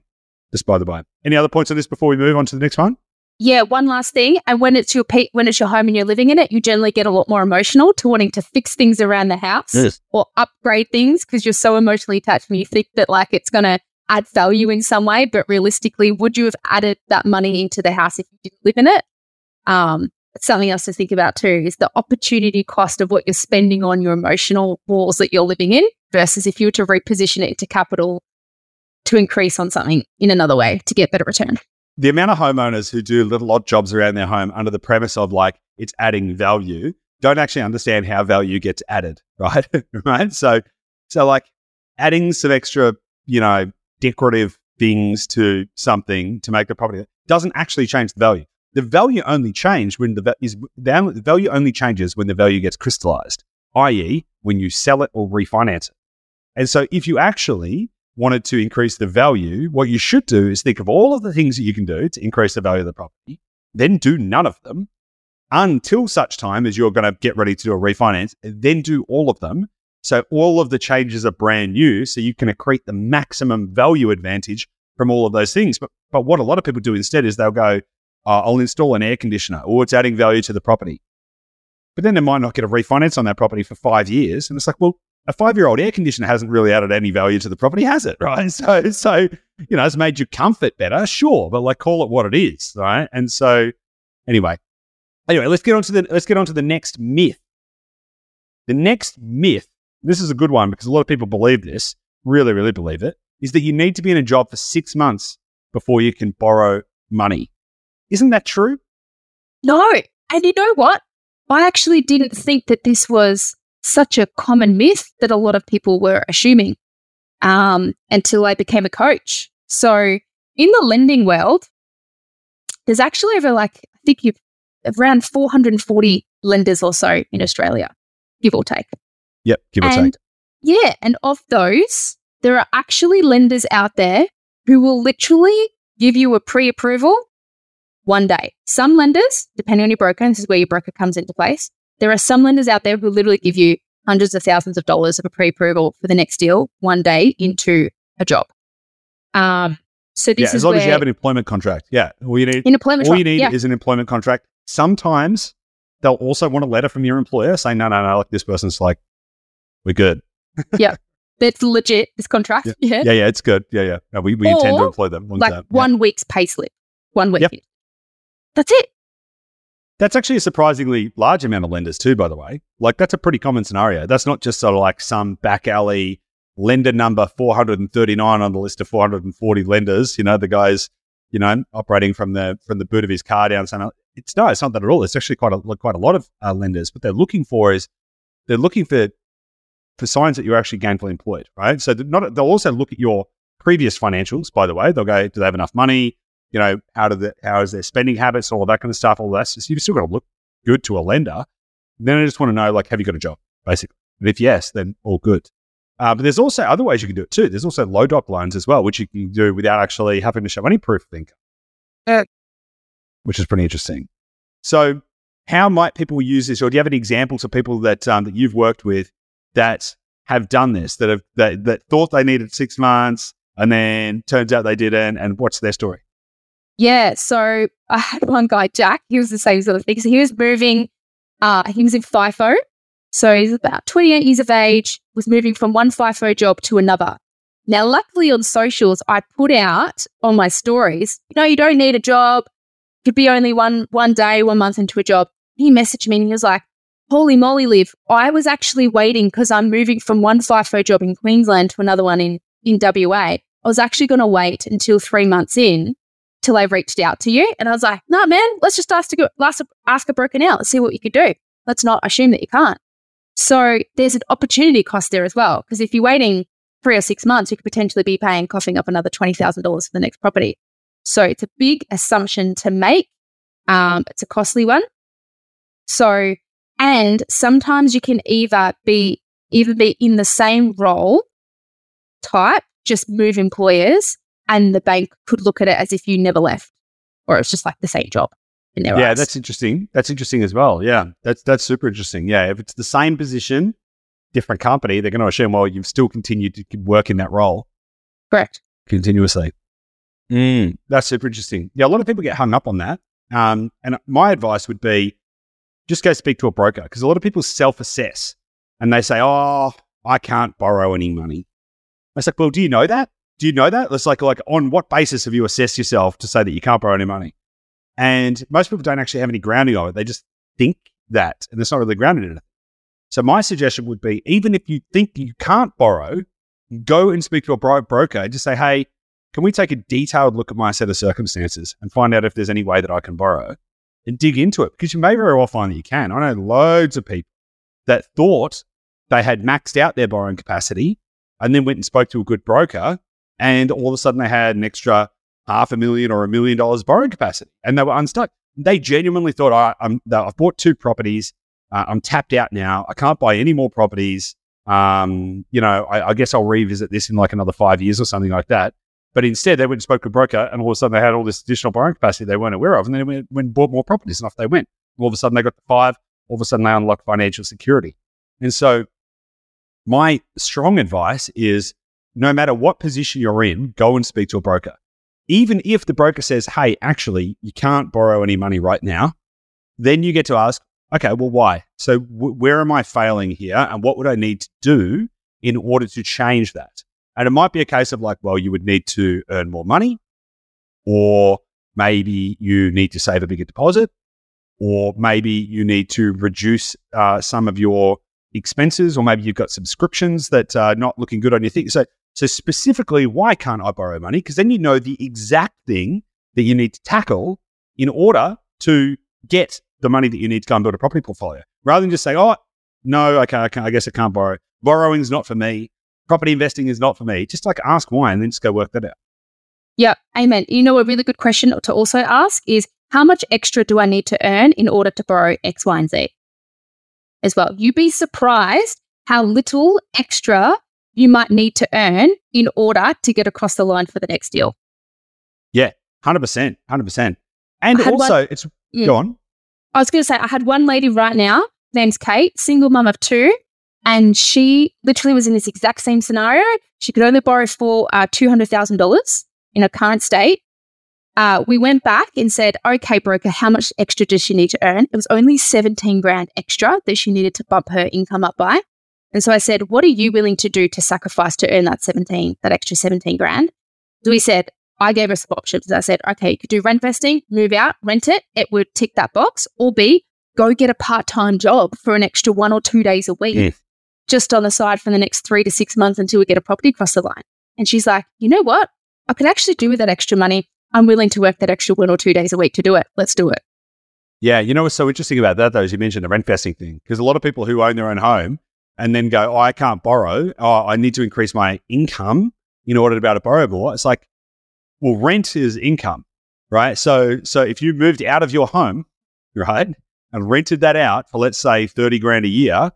just by the by. Any other points on this before we move on to the next one? Yeah, one last thing. And when it's your pe- when it's your home and you're living in it, you generally get a lot more emotional to wanting to fix things around the house yes. or upgrade things because you're so emotionally attached and you think that like it's going to add value in some way. But realistically, would you have added that money into the house if you didn't live in it? Um, something else to think about too is the opportunity cost of what you're spending on your emotional walls that you're living in versus if you were to reposition it into capital to increase on something in another way to get better return. The amount of homeowners who do little odd jobs around their home under the premise of like it's adding value don't actually understand how value gets added, right? right? So, so like adding some extra, you know, decorative things to something to make the property doesn't actually change the value. The value only change when the is the value only changes when the value gets crystallized, i.e., when you sell it or refinance it. And so, if you actually wanted to increase the value, what you should do is think of all of the things that you can do to increase the value of the property, then do none of them until such time as you're going to get ready to do a refinance, then do all of them so all of the changes are brand new, so you can accrete the maximum value advantage from all of those things. But but what a lot of people do instead is they'll go, uh, I'll install an air conditioner, or it's adding value to the property. But then they might not get a refinance on that property for five years, and it's like, well, a five-year-old air conditioner hasn't really added any value to the property, has it? Right? So so you know, it's made your comfort better, sure, but like call it what it is, right? And so anyway, anyway, let's get on to the let's get on to the next myth. The next myth this is a good one because a lot of people believe this, really, really believe it, is that you need to be in a job for six months before you can borrow money. Isn't that true? No. And you know what? I actually didn't think that this was such a common myth that a lot of people were assuming um, until I became a coach. So, in the lending world, there's actually over like, I think you've around 440 lenders or so in Australia, give or take. Yep, give or and, take. Yeah, and of those, there are actually lenders out there who will literally give you a pre approval one day. Some lenders, depending on your broker, and this is where your broker comes into place, there are some lenders out there who literally give you hundreds of thousands of dollars of a pre approval for the next deal one day into a job. Um, so this yeah, as long as you have an employment contract. Yeah, all you need, an employment all you need yeah. is an employment contract. Sometimes they'll also want a letter from your employer saying, "No, no, no, like this person's like we're good. yeah. That's legit, this contract. Yeah. Yeah. Yeah, yeah, it's good. Yeah, yeah. No, we, we Or, intend to employ them long like term. one Yeah. week's pay slip. One week. Yep. That's it. That's actually a surprisingly large amount of lenders too, by the way. Like that's a pretty common scenario. That's not just sort of like some back alley lender number 439 on the list of 440 lenders. You know, the guys, you know, operating from the from the boot of his car down. Saying, it's no, it's not that at all. It's actually quite a quite a lot of uh, lenders. What they're looking for is they're looking for for signs that you're actually gainfully employed, right? So not, they'll also look at your previous financials. By the way, they'll go, do they have enough money? You know, how do the how is their spending habits, all of that kind of stuff, all that. So you've still got to look good to a lender. Then I just want to know, like, have you got a job, basically? And if yes, then all good. Uh, but there's also other ways you can do it too. There's also low doc loans as well, which you can do without actually having to show any proof of income, uh, which is pretty interesting. So, how might people use this, or do you have any examples of people that um, that you've worked with that have done this, that have that, that thought they needed six months, and then turns out they didn't, and what's their story? Yeah, so I had one guy, Jack. He was the same sort of thing. So he was moving. Uh, he was in FIFO, so he's about 28 years of age, was moving from one FIFO job to another. Now, luckily on socials, I put out on my stories, you know, you don't need a job. Could be only one one day, one month into a job. He messaged me and he was like, Holy moly, Liv, I was actually waiting because I'm moving from one FIFO job in Queensland to another one in, in WA. I was actually going to wait until three months in till I reached out to you. And I was like, no, nah, man, let's just ask, to ask, ask a broken out. Let's see what you could do. Let's not assume that you can't. So there's an opportunity cost there as well. Because if you're waiting three or six months, you could potentially be paying, coughing up another $20,000 for the next property. So it's a big assumption to make. Um, it's a costly one. So, and sometimes you can either be, either be in the same role type, just move employers, and the bank could look at it as if you never left, or it's just like the same job in their yeah, eyes. that's interesting. That's interesting as well. Yeah, that's that's super interesting. Yeah, if it's the same position, different company, they're going to assume, well, you've still continued to work in that role correct. continuously. Mm, that's super interesting. Yeah, a lot of people get hung up on that. Um, and my advice would be just go speak to a broker because a lot of people self assess and they say, oh, I can't borrow any money. I was like, well, do you know that? Do you know that? It's like, like on what basis have you assessed yourself to say that you can't borrow any money? And most people don't actually have any grounding of it. They just think that, and it's not really grounded in it. So my suggestion would be, even if you think you can't borrow, go and speak to a bro- broker and just say, hey, can we take a detailed look at my set of circumstances and find out if there's any way that I can borrow and dig into it? Because you may very well find that you can. I know loads of people that thought they had maxed out their borrowing capacity and then went and spoke to a good broker and all of a sudden they had an extra half a million or a million dollars borrowing capacity, and they were unstuck. They genuinely thought, I, I'm, I've bought two properties. Uh, I'm tapped out now. I can't buy any more properties. Um, you know, I, I, guess I'll revisit this in like another five years or something like that. But instead, they went and spoke to a broker, and all of a sudden, they had all this additional borrowing capacity they weren't aware of, and then they went, went and bought more properties, and off they went. All of a sudden, they got to five. All of a sudden, they unlocked financial security. And so, my strong advice is no matter what position you're in, go and speak to a broker even if the broker says, hey, actually, you can't borrow any money right now, then you get to ask, okay, well, why? So, w- where am I failing here? And what would I need to do in order to change that? And it might be a case of like, well, you would need to earn more money, or maybe you need to save a bigger deposit, or maybe you need to reduce uh, some of your expenses, or maybe you've got subscriptions that are not looking good on your thing. So, so, specifically, why can't I borrow money? Because then you know the exact thing that you need to tackle in order to get the money that you need to go and build a property portfolio. Rather than just say, oh, no, okay, I, I guess I can't borrow. Borrowing's not for me. Property investing is not for me. Just like ask why and then just go work that out. Yeah, amen. You know, a really good question to also ask is how much extra do I need to earn in order to borrow X, Y, and Z as well? You'd be surprised how little extra you might need to earn in order to get across the line for the next deal. Yeah, 100%. 100%. And also, one, it's mm, go on. I was going to say, I had one lady right now, name's Kate, single mum of two, and she literally was in this exact same scenario. She could only borrow for uh, $200,000 in her current state. Uh, we went back and said, okay, broker, how much extra does she need to earn? It was only 17 grand extra that she needed to bump her income up by. And so I said, what are you willing to do to sacrifice to earn that 17, that extra 17 grand? So we said, I gave her some options. I said, okay, you could do rentvesting, move out, rent it. It would tick that box. Or B, go get a part time job for an extra one or two days a week, mm. just on the side for the next three to six months until we get a property across the line. And she's like, you know what? I could actually do with that extra money. I'm willing to work that extra one or two days a week to do it. Let's do it. Yeah. You know what's so interesting about that, though, is you mentioned the rentvesting thing, because a lot of people who own their own home, and then go, oh, I can't borrow. Oh, I need to increase my income in order to be able to borrow more. It's like, well, rent is income. right? So, so if you moved out of your home, right, and rented that out for let's say thirty grand a year,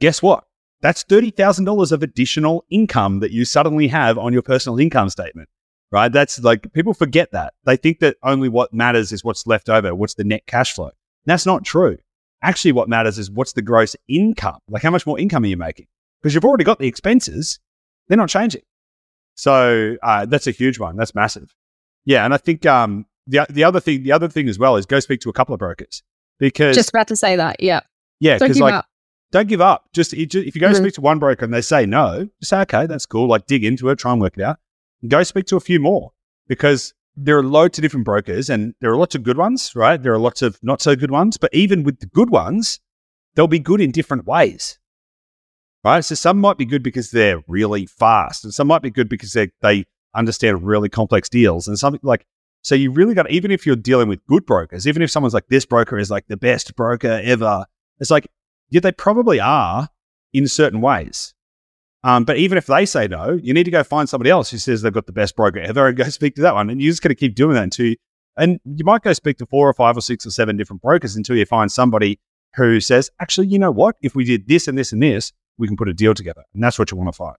guess what? That's thirty thousand dollars of additional income that you suddenly have on your personal income statement, right? That's like people forget that they think that only what matters is what's left over, what's the net cash flow. That's not true. Actually, what matters is what's the gross income, like how much more income are you making? Because you've already got the expenses, they're not changing. So uh, that's a huge one. That's massive. Yeah, and I think um, the the other thing the other thing as well is go speak to a couple of brokers because Just about to say that. Yeah. yeah, Don't because give like up. don't give up. Just if you go Mhm. speak to one broker and they say no, just say okay, that's cool. Like dig into it, try and work it out. Go speak to a few more because there are loads of different brokers and there are lots of good ones, right? There are lots of not so good ones, but even with the good ones, they'll be good in different ways. Right? So some might be good because they're really fast, and some might be good because they they understand really complex deals, and something like so you really got even if you're dealing with good brokers, even if someone's like this broker is like the best broker ever, it's like yeah, they probably are in certain ways. Um, but even if they say no, you need to go find somebody else who says they've got the best broker ever and go speak to that one. And you're just going to keep doing that until you, and you might go speak to four or five or six or seven different brokers until you find somebody who says, actually, you know what? If we did this and this and this, we can put a deal together. And that's what you want to find.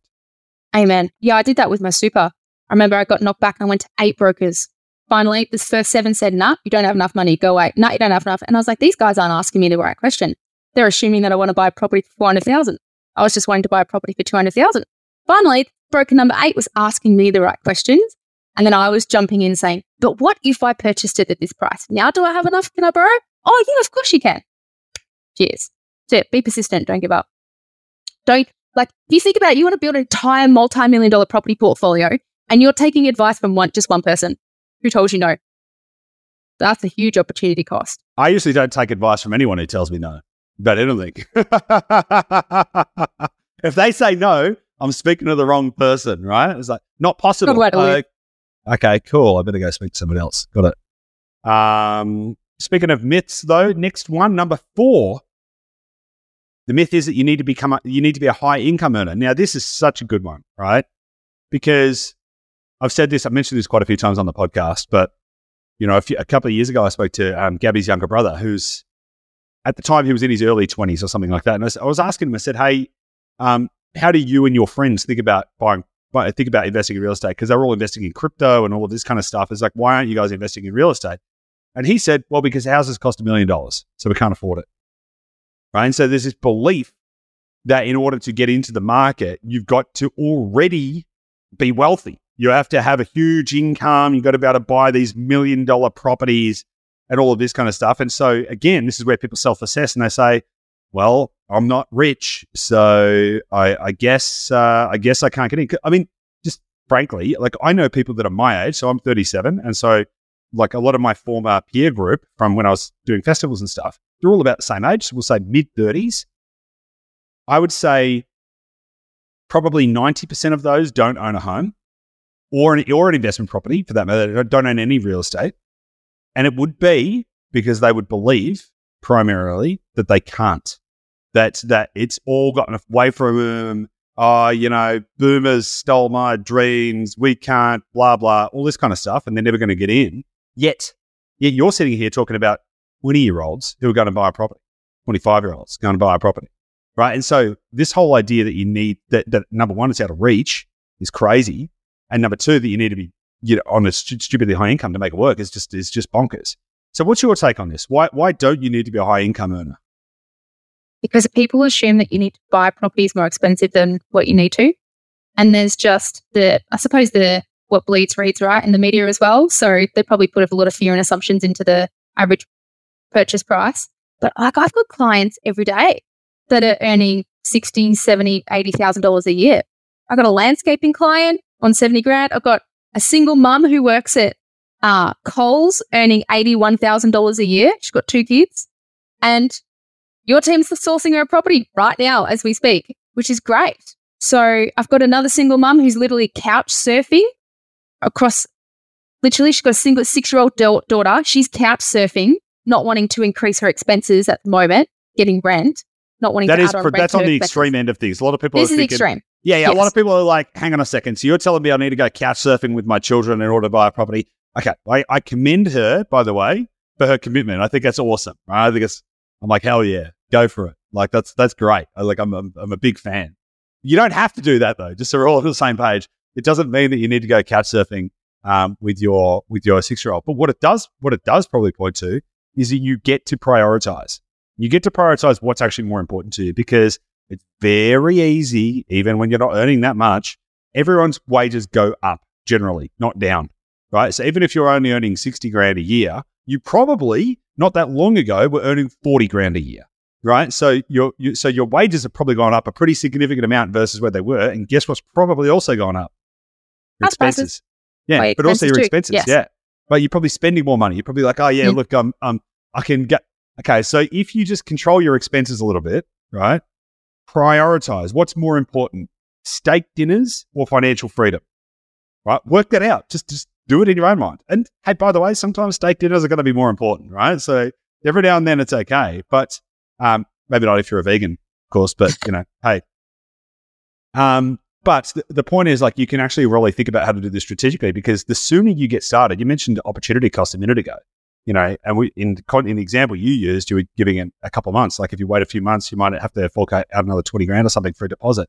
Amen. Yeah, I did that with my super. I remember I got knocked back. And I went to eight brokers. Finally, this first seven said, nah, you don't have enough money. Go away. Nah, you don't have enough. And I was like, these guys aren't asking me the right question. They're assuming that I want to buy a property for 400,000. I was just wanting to buy a property for 200,000. Finally, broker number eight was asking me the right questions. And then I was jumping in saying, but what if I purchased it at this price? Now do I have enough? Can I borrow? Oh, yeah, of course you can. Cheers. It. Be persistent. Don't give up. Don't like if you think about it, you want to build an entire multi-million dollar property portfolio and you're taking advice from one just one person who told you no. That's a huge opportunity cost. I usually don't take advice from anyone who tells me no about anything. if they say no, I'm speaking to the wrong person, right? It's like, not possible. Uh, okay, cool. I better go speak to someone else. Got it. Um, speaking of myths, though, next one, number four. The myth is that you need to become a, you need to be a high income earner. Now, this is such a good one, right? Because I've said this, I've mentioned this quite a few times on the podcast, but you know, a, few, a couple of years ago, I spoke to um, Gabby's younger brother, who's at the time he was in his early twenties or something like that. And I was, I was asking him, I said, "Hey, um, how do you and your friends think about buying, buy, think about investing in real estate? Because they're all investing in crypto and all of this kind of stuff. It's like, why aren't you guys investing in real estate?" And he said, "Well, because houses cost a million dollars, so we can't afford it." Right, and so there's this belief that in order to get into the market, you've got to already be wealthy. You have to have a huge income. You've got to be able to buy these million dollar properties and all of this kind of stuff. And so, again, this is where people self assess and they say, well, I'm not rich. So I, I guess, uh, I guess I can't get in. I mean, just frankly, like I know people that are my age. So I'm 37. And so, like a lot of my former peer group from when I was doing festivals and stuff, they're all about the same age. So we'll say mid 30s. I would say probably 90% of those don't own a home or an, or an investment property for that matter. Don't own any real estate. And it would be because they would believe primarily that they can't, that, that it's all gotten away from them. Oh, you know, boomers stole my dreams. We can't, blah, blah, all this kind of stuff. And they're never going to get in. Yet, yet you're sitting here talking about 20 year olds who are going to buy a property, 25 year olds going to buy a property right? And so this whole idea that you need that, that number one, it's out of reach is crazy, and number two, that you need to be you know on a stu- stupidly high income to make it work is just is just bonkers. So what's your take on this? Why why don't you need to be a high income earner? because people assume that you need to buy properties more expensive than what you need to. And there's just the, I suppose the, what bleeds reads right in the media as well. So they probably put a lot of fear and assumptions into the average purchase price. But like I've got clients every day that are earning 60, 70, $80,000 a year. I've got a landscaping client on 70 grand. I've got a single mum who works at uh, Coles earning $81,000 a year. She's got two kids. And your team's sourcing her a property right now as we speak, which is great. So I've got another single mum who's literally couch surfing across, literally, she's got a single six year old daughter. She's couch surfing, not wanting to increase her expenses at the moment, getting rent, not wanting That to is add on that's on the expenses. extreme end of things. A lot of people This are is thinking, extreme. Yeah, yeah. A lot of people are like, hang on a second. So you're telling me I need to go couch surfing with my children in order to buy a property? Okay, I, I commend her, by the way, for her commitment. I think that's awesome. Right? I think it's. I'm like, hell yeah, go for it. Like that's that's great. I, like I'm, I'm I'm a big fan. You don't have to do that though. Just so we're all on the same page. It doesn't mean that you need to go couch surfing um, with your with your six year old. But what it does, what it does probably point to is that you get to prioritize. You get to prioritize what's actually more important to you because it's very easy, even when you're not earning that much. Everyone's wages go up generally, not down, right? So even if you're only earning 60 grand a year, you probably not that long ago were earning 40 grand a year, right? So your, you, so your wages have probably gone up a pretty significant amount versus where they were. And guess what's probably also gone up? Your expenses. Yeah, My but also your expenses too, expenses. yes. Yeah. But you're probably spending more money. You're probably like, oh yeah, Mm. look, um, um, I can get okay. So if you just control your expenses a little bit, right? Prioritize what's more important: steak dinners or financial freedom. Right? Work that out. Just just do it in your own mind. And hey, by the way, sometimes steak dinners are going to be more important, right? So every now and then it's okay, but um, maybe not if you're a vegan, of course. But you know, hey. Um, but the, the point is, like, you can actually really think about how to do this strategically because the sooner you get started, you mentioned opportunity cost a minute ago, you know, and we in the, in the example you used, you were giving it a couple of months. Like, if you wait a few months, you might have to fork out another twenty grand or something for a deposit.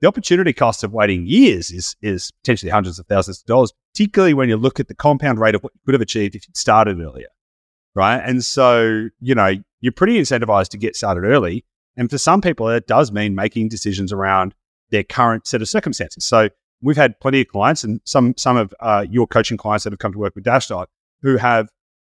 The opportunity cost of waiting years is is potentially hundreds of thousands of dollars, particularly when you look at the compound rate of what you could have achieved if you'd started earlier, right? And so, you know, you're pretty incentivized to get started early. And for some people, it does mean making decisions around their current set of circumstances. So we've had plenty of clients and some some of uh, your coaching clients that have come to work with Dashdot who have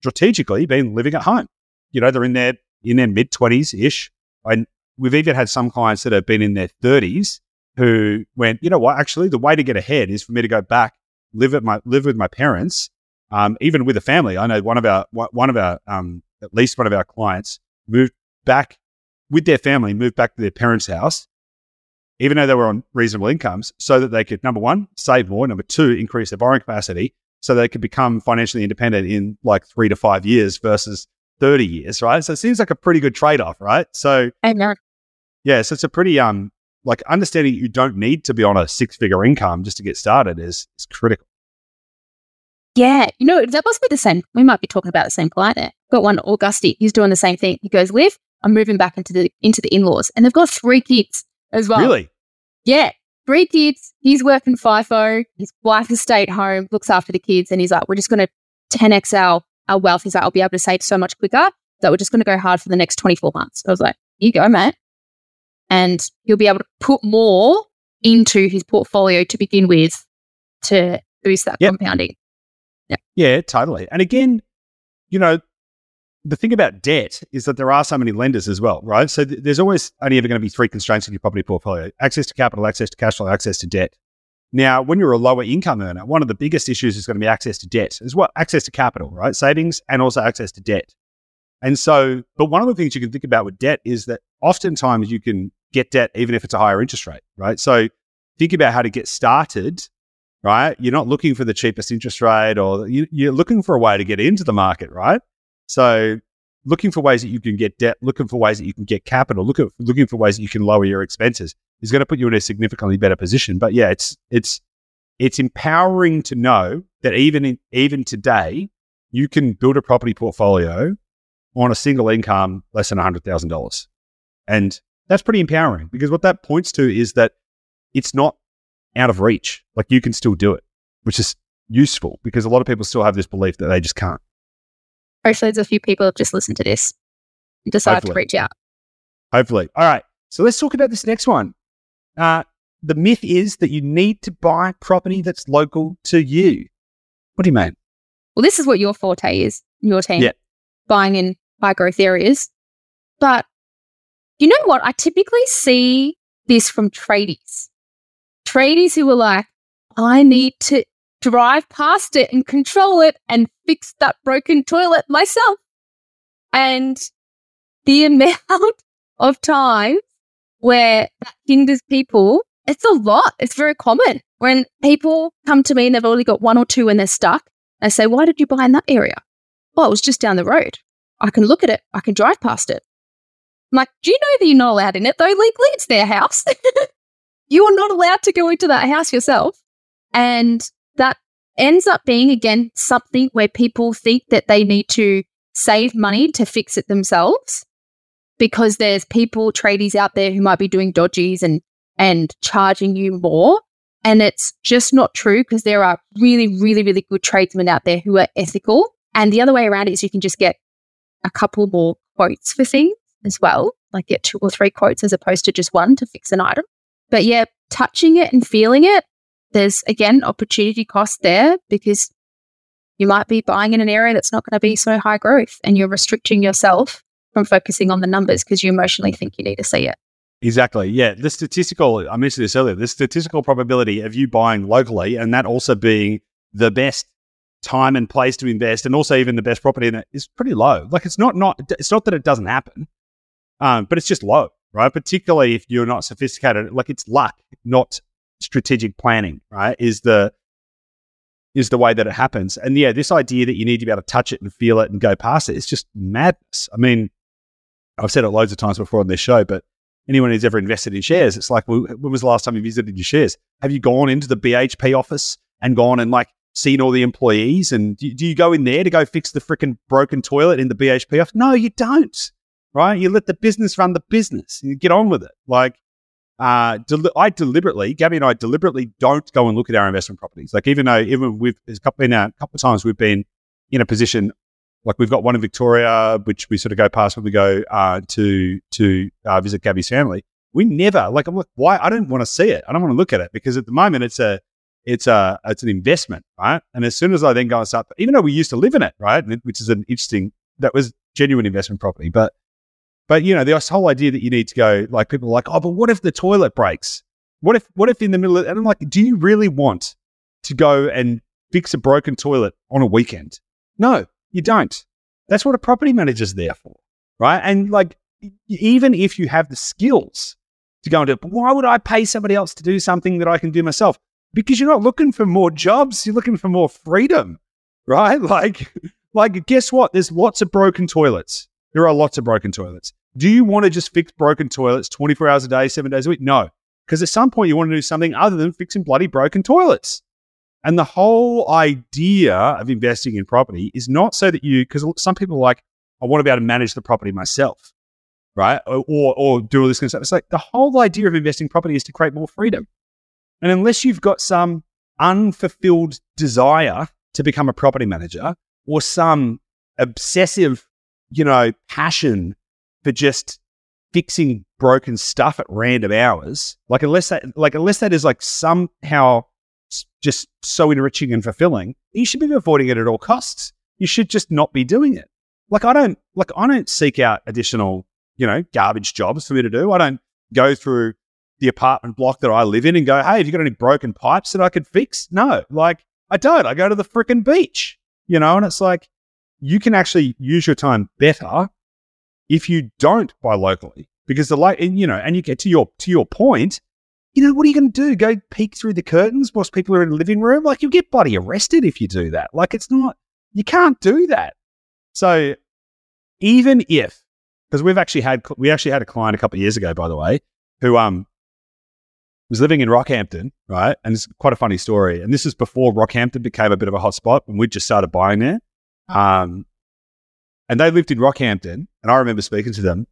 strategically been living at home. You know, they're in their in their mid twenties ish, and we've even had some clients that have been in their thirties who went, you know what? Actually, the way to get ahead is for me to go back, live at my live with my parents, um, even with a family. I know one of our one of our um, at least one of our clients moved back with their family, moved back to their parents' house even though they were on reasonable incomes, so that they could, number one, save more, number two, increase their borrowing capacity, so they could become financially independent in like three to five years versus 30 years, right? So it seems like a pretty good trade off, right? So, Amen. yeah, so it's a pretty, um, like understanding you don't need to be on a six figure income just to get started is, is critical. Yeah, you know, that must be the same. We might be talking about the same client there. Got one, Augusty. He's doing the same thing. He goes, Liv, I'm moving back into the into the in-laws. And they've got three kids as well. Really? Yeah. Three kids. He's working FIFO. His wife has stayed home, looks after the kids, and he's like, We're just gonna 10x our, our wealth. He's like, I'll be able to save so much quicker that we're just gonna go hard for the next 24 months. I was like, you go, mate. And he'll be able to put more into his portfolio to begin with to boost that Yep. compounding. Yeah, totally. And again, you know, the thing about debt is that there are so many lenders as well, right? So th- there's always only ever going to be three constraints in your property portfolio access to capital, access to cash flow, access to debt. Now, when you're a lower income earner, one of the biggest issues is going to be access to debt as well, access to capital, right? Savings and also access to debt. And so, but one of the things you can think about with debt is that oftentimes you can get debt even if it's a higher interest rate, right? So think about how to get started right? You're not looking for the cheapest interest rate or you, you're looking for a way to get into the market, right? So looking for ways that you can get debt, looking for ways that you can get capital, look at, looking for ways that you can lower your expenses is going to put you in a significantly better position. But yeah, it's, it's, it's empowering to know that even in, even today, you can build a property portfolio on a single income less than $100,000. And that's pretty empowering because what that points to is that it's not out of reach. Like you can still do it, which is useful because a lot of people still have this belief that they just can't. Hopefully, there's a few people have just listened to this and decided Hopefully. to reach out. Hopefully. All right. So let's talk about this next one. Uh, the myth is that you need to buy property that's local to you. What do you mean? Well, this is what your forte is, your team, Yeah. buying in high growth areas. But you know what? I typically see this from tradies. Tradies who are like, I need to drive past it and control it and fix that broken toilet myself. And the amount of time where that hinders people, it's a lot. It's very common. When people come to me and they've only got one or two and they're stuck, I say, Why did you buy in that area? Well, it was just down the road. I can look at it, I can drive past it. I'm like, Do you know that you're not allowed in it though? Legally, it's their house. you are not allowed to go into that house yourself. And that ends up being again something where people think that they need to save money to fix it themselves because there's people tradies out there who might be doing dodgies and and charging you more. And it's just not true because there are really really really good tradesmen out there who are ethical. And the other way around is you can just get a couple more quotes for things as well like get two or three quotes as opposed to just one to fix an item. But yeah touching it and feeling it there's again opportunity cost there because you might be buying in an area that's not going to be so high growth and you're restricting yourself from focusing on the numbers because you emotionally think you need to see it. Exactly. Yeah. The statistical, I mentioned this earlier, the statistical probability of you buying locally and that also being the best time and place to invest and also even the best property in it is pretty low. Like it's not, not, it's not that it doesn't happen, um, but it's just low, right? Particularly if you're not sophisticated, like it's luck, not strategic planning, right? Is the, is the way that it happens. And yeah, this idea that you need to be able to touch it and feel it and go past it, it's just madness. I mean, I've said it loads of times before on this show, but anyone who's ever invested in shares, it's like, when was the last time you visited your shares? Have you gone into the BHP office and gone and like seen all the employees? And do you go in there to go fix the freaking broken toilet in the BHP office? No, you don't. Right? You let the business run the business. You get on with it. Like, uh, del- I deliberately, Gabby and I deliberately don't go and look at our investment properties. Like even though even we've there's a couple, been a couple of times we've been in a position like we've got one in Victoria, which we sort of go past when we go uh, to to uh, visit Gabby's family. We never like I'm like why I don't want to see it. I don't want to look at it because at the moment it's a it's a it's an investment, right? And as soon as I then go and start, even though we used to live in it, right, which is an interesting that was genuine investment property, but but you know, this whole idea that you need to go like people are like, oh, but what if the toilet breaks? What if what if in the middle of and I'm like, do you really want to go and fix a broken toilet on a weekend? No, you don't. That's what a property manager's there for. Right. And like even if you have the skills to go and do it, why would I pay somebody else to do something that I can do myself? Because you're not looking for more jobs, you're looking for more freedom. Right? Like like guess what? There's lots of broken toilets. There are lots of broken toilets. Do you want to just fix broken toilets 24 hours a day, seven days a week? No. Because at some point you want to do something other than fixing bloody broken toilets. And the whole idea of investing in property is not so that you, because some people are like, I want to be able to manage the property myself, right? Or, or, or do all this kind of stuff. It's like the whole idea of investing property is to create more freedom. And unless you've got some unfulfilled desire to become a property manager or some obsessive, you know, passion for just fixing broken stuff at random hours, like unless that, like unless that is like somehow just so enriching and fulfilling, you should be avoiding it at all costs. You should just not be doing it. Like I don't, like I don't seek out additional, you know, garbage jobs for me to do. I don't go through the apartment block that I live in and go, hey, have you got any broken pipes that I could fix? No, like I don't. I go to the freaking beach, you know, and it's like you can actually use your time better if you don't buy locally, because the like, you know, and you get to your to your point, you know, what are you going to do? Go peek through the curtains whilst people are in the living room? Like you'll get bloody arrested if you do that. Like it's not, you can't do that. So even if, because we've actually had, we actually had a client a couple of years ago, by the way, who um was living in Rockhampton, right? And it's quite a funny story. And this is before Rockhampton became a bit of a hotspot when we just started buying there. Um, and they lived in Rockhampton, and I remember speaking to them,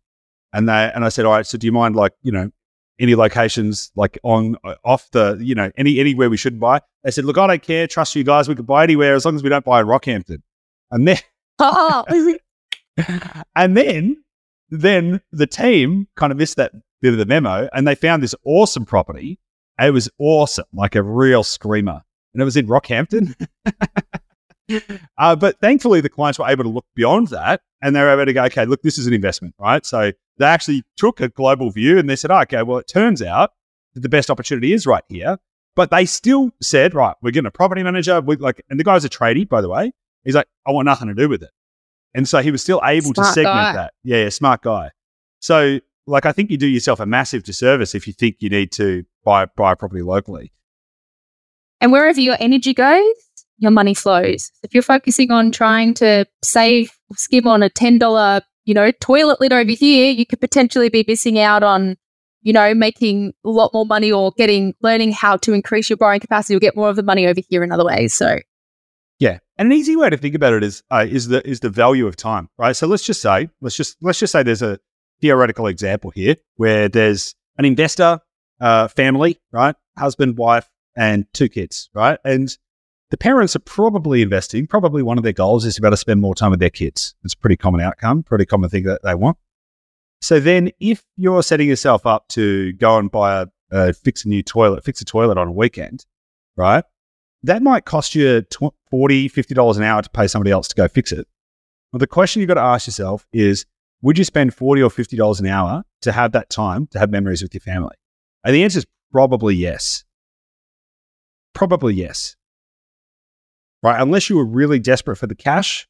and they and I said, "All right, so do you mind like you know any locations like on uh, off the you know any anywhere we shouldn't buy?" They said, "Look, I don't care. Trust you guys. We could buy anywhere as long as we don't buy in Rockhampton." And then, and then, then the team kind of missed that bit of the memo, and they found this awesome property. It was awesome, like a real screamer, and it was in Rockhampton. uh, but thankfully, the clients were able to look beyond that and they were able to go, okay, look, this is an investment, right? So they actually took a global view and they said, oh, okay, well, it turns out that the best opportunity is right here. But they still said, right, we're getting a property manager. We like, and the guy's a tradie, by the way. He's like, I want nothing to do with it. And so he was still able smart to segment guy. that. Yeah, yeah, smart guy. So, like, I think you do yourself a massive disservice if you think you need to buy buy a property locally. And wherever your energy goes, your money flows. If you're focusing on trying to save, skim on a $10, you know, toilet lid over here, you could potentially be missing out on, you know, making a lot more money or getting, learning how to increase your borrowing capacity or get more of the money over here in other ways. So Yeah, and an easy way to think about it is uh, is the is the value of time, right? So let's just say let's just let's just say there's a theoretical example here where there's an investor, uh, family, right, husband, wife, and two kids, right, and the parents are probably investing. Probably one of their goals is to be able to spend more time with their kids. It's a pretty common outcome, pretty common thing that they want. So then, if you're setting yourself up to go and buy a, fix a new toilet, fix a toilet on a weekend, right? that might cost you $40, $50 an hour to pay somebody else to go fix it. Well, the question you've got to ask yourself is would you spend 40 or $50 an hour to have that time to have memories with your family? And the answer is probably yes. Probably yes. Right? Unless you were really desperate for the cash,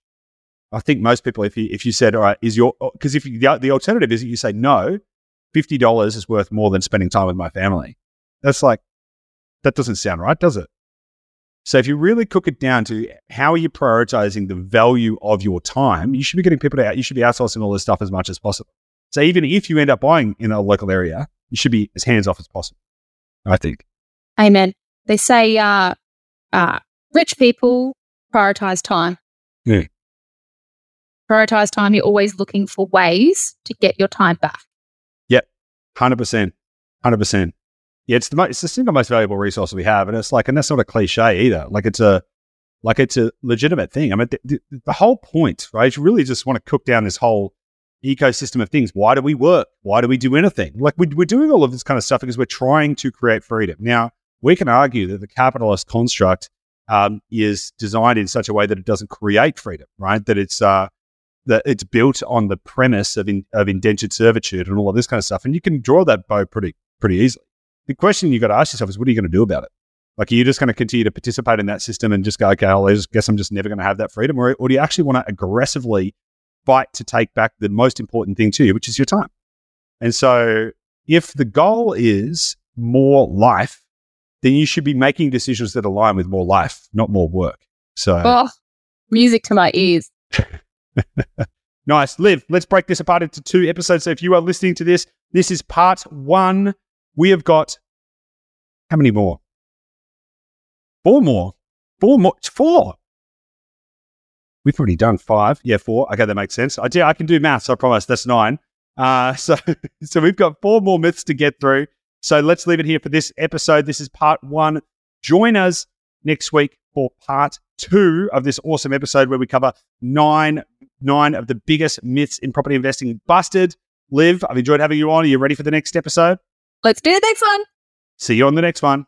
I think most people, if you, if you said, all right, is your, because if you, the, the alternative is you say, no, $50 is worth more than spending time with my family. That's like, that doesn't sound right, does it? So if you really cook it down to how are you prioritizing the value of your time, you should be getting people out. You should be outsourcing all this stuff as much as possible. So even if you end up buying in a local area, you should be as hands off as possible. I think. Amen. They say uh, uh, rich people prioritize time. Yeah. Prioritize time. You're always looking for ways to get your time back. Yep. 100%. 100% yeah, it's the most, it's the single most valuable resource we have, and it's like, and that's not a cliche either. Like it's a like it's a legitimate thing. I mean, the, the, the whole point, right? You really just want to cook down this whole ecosystem of things. Why do we work? Why do we do anything? Like we, we're doing all of this kind of stuff because we're trying to create freedom. Now, we can argue that the capitalist construct um, is designed in such a way that it doesn't create freedom, right? That it's uh, that it's built on the premise of in, of indentured servitude and all of this kind of stuff, and you can draw that bow pretty pretty easily the question you've got to ask yourself is, what are you going to do about it? Like, are you just going to continue to participate in that system and just go, okay, I guess I'm just never going to have that freedom? Or, or do you actually want to aggressively fight to take back the most important thing to you, which is your time? And so, if the goal is more life, then you should be making decisions that align with more life, not more work. So, oh, music to my ears. nice. Liv, let's break this apart into two episodes. So, if you are listening to this, this is part one we have got how many more? Four more. Four more. Four. We've already done five. Yeah, four. Okay, that makes sense. I do. I can do maths. I promise. That's nine. Uh, so, so we've got four more myths to get through. So let's leave it here for this episode. This is part one. Join us next week for part two of this awesome episode where we cover nine nine of the biggest myths in property investing. Busted. Liv, I've enjoyed having you on. Are you ready for the next episode? Let's do the next one. See you on the next one.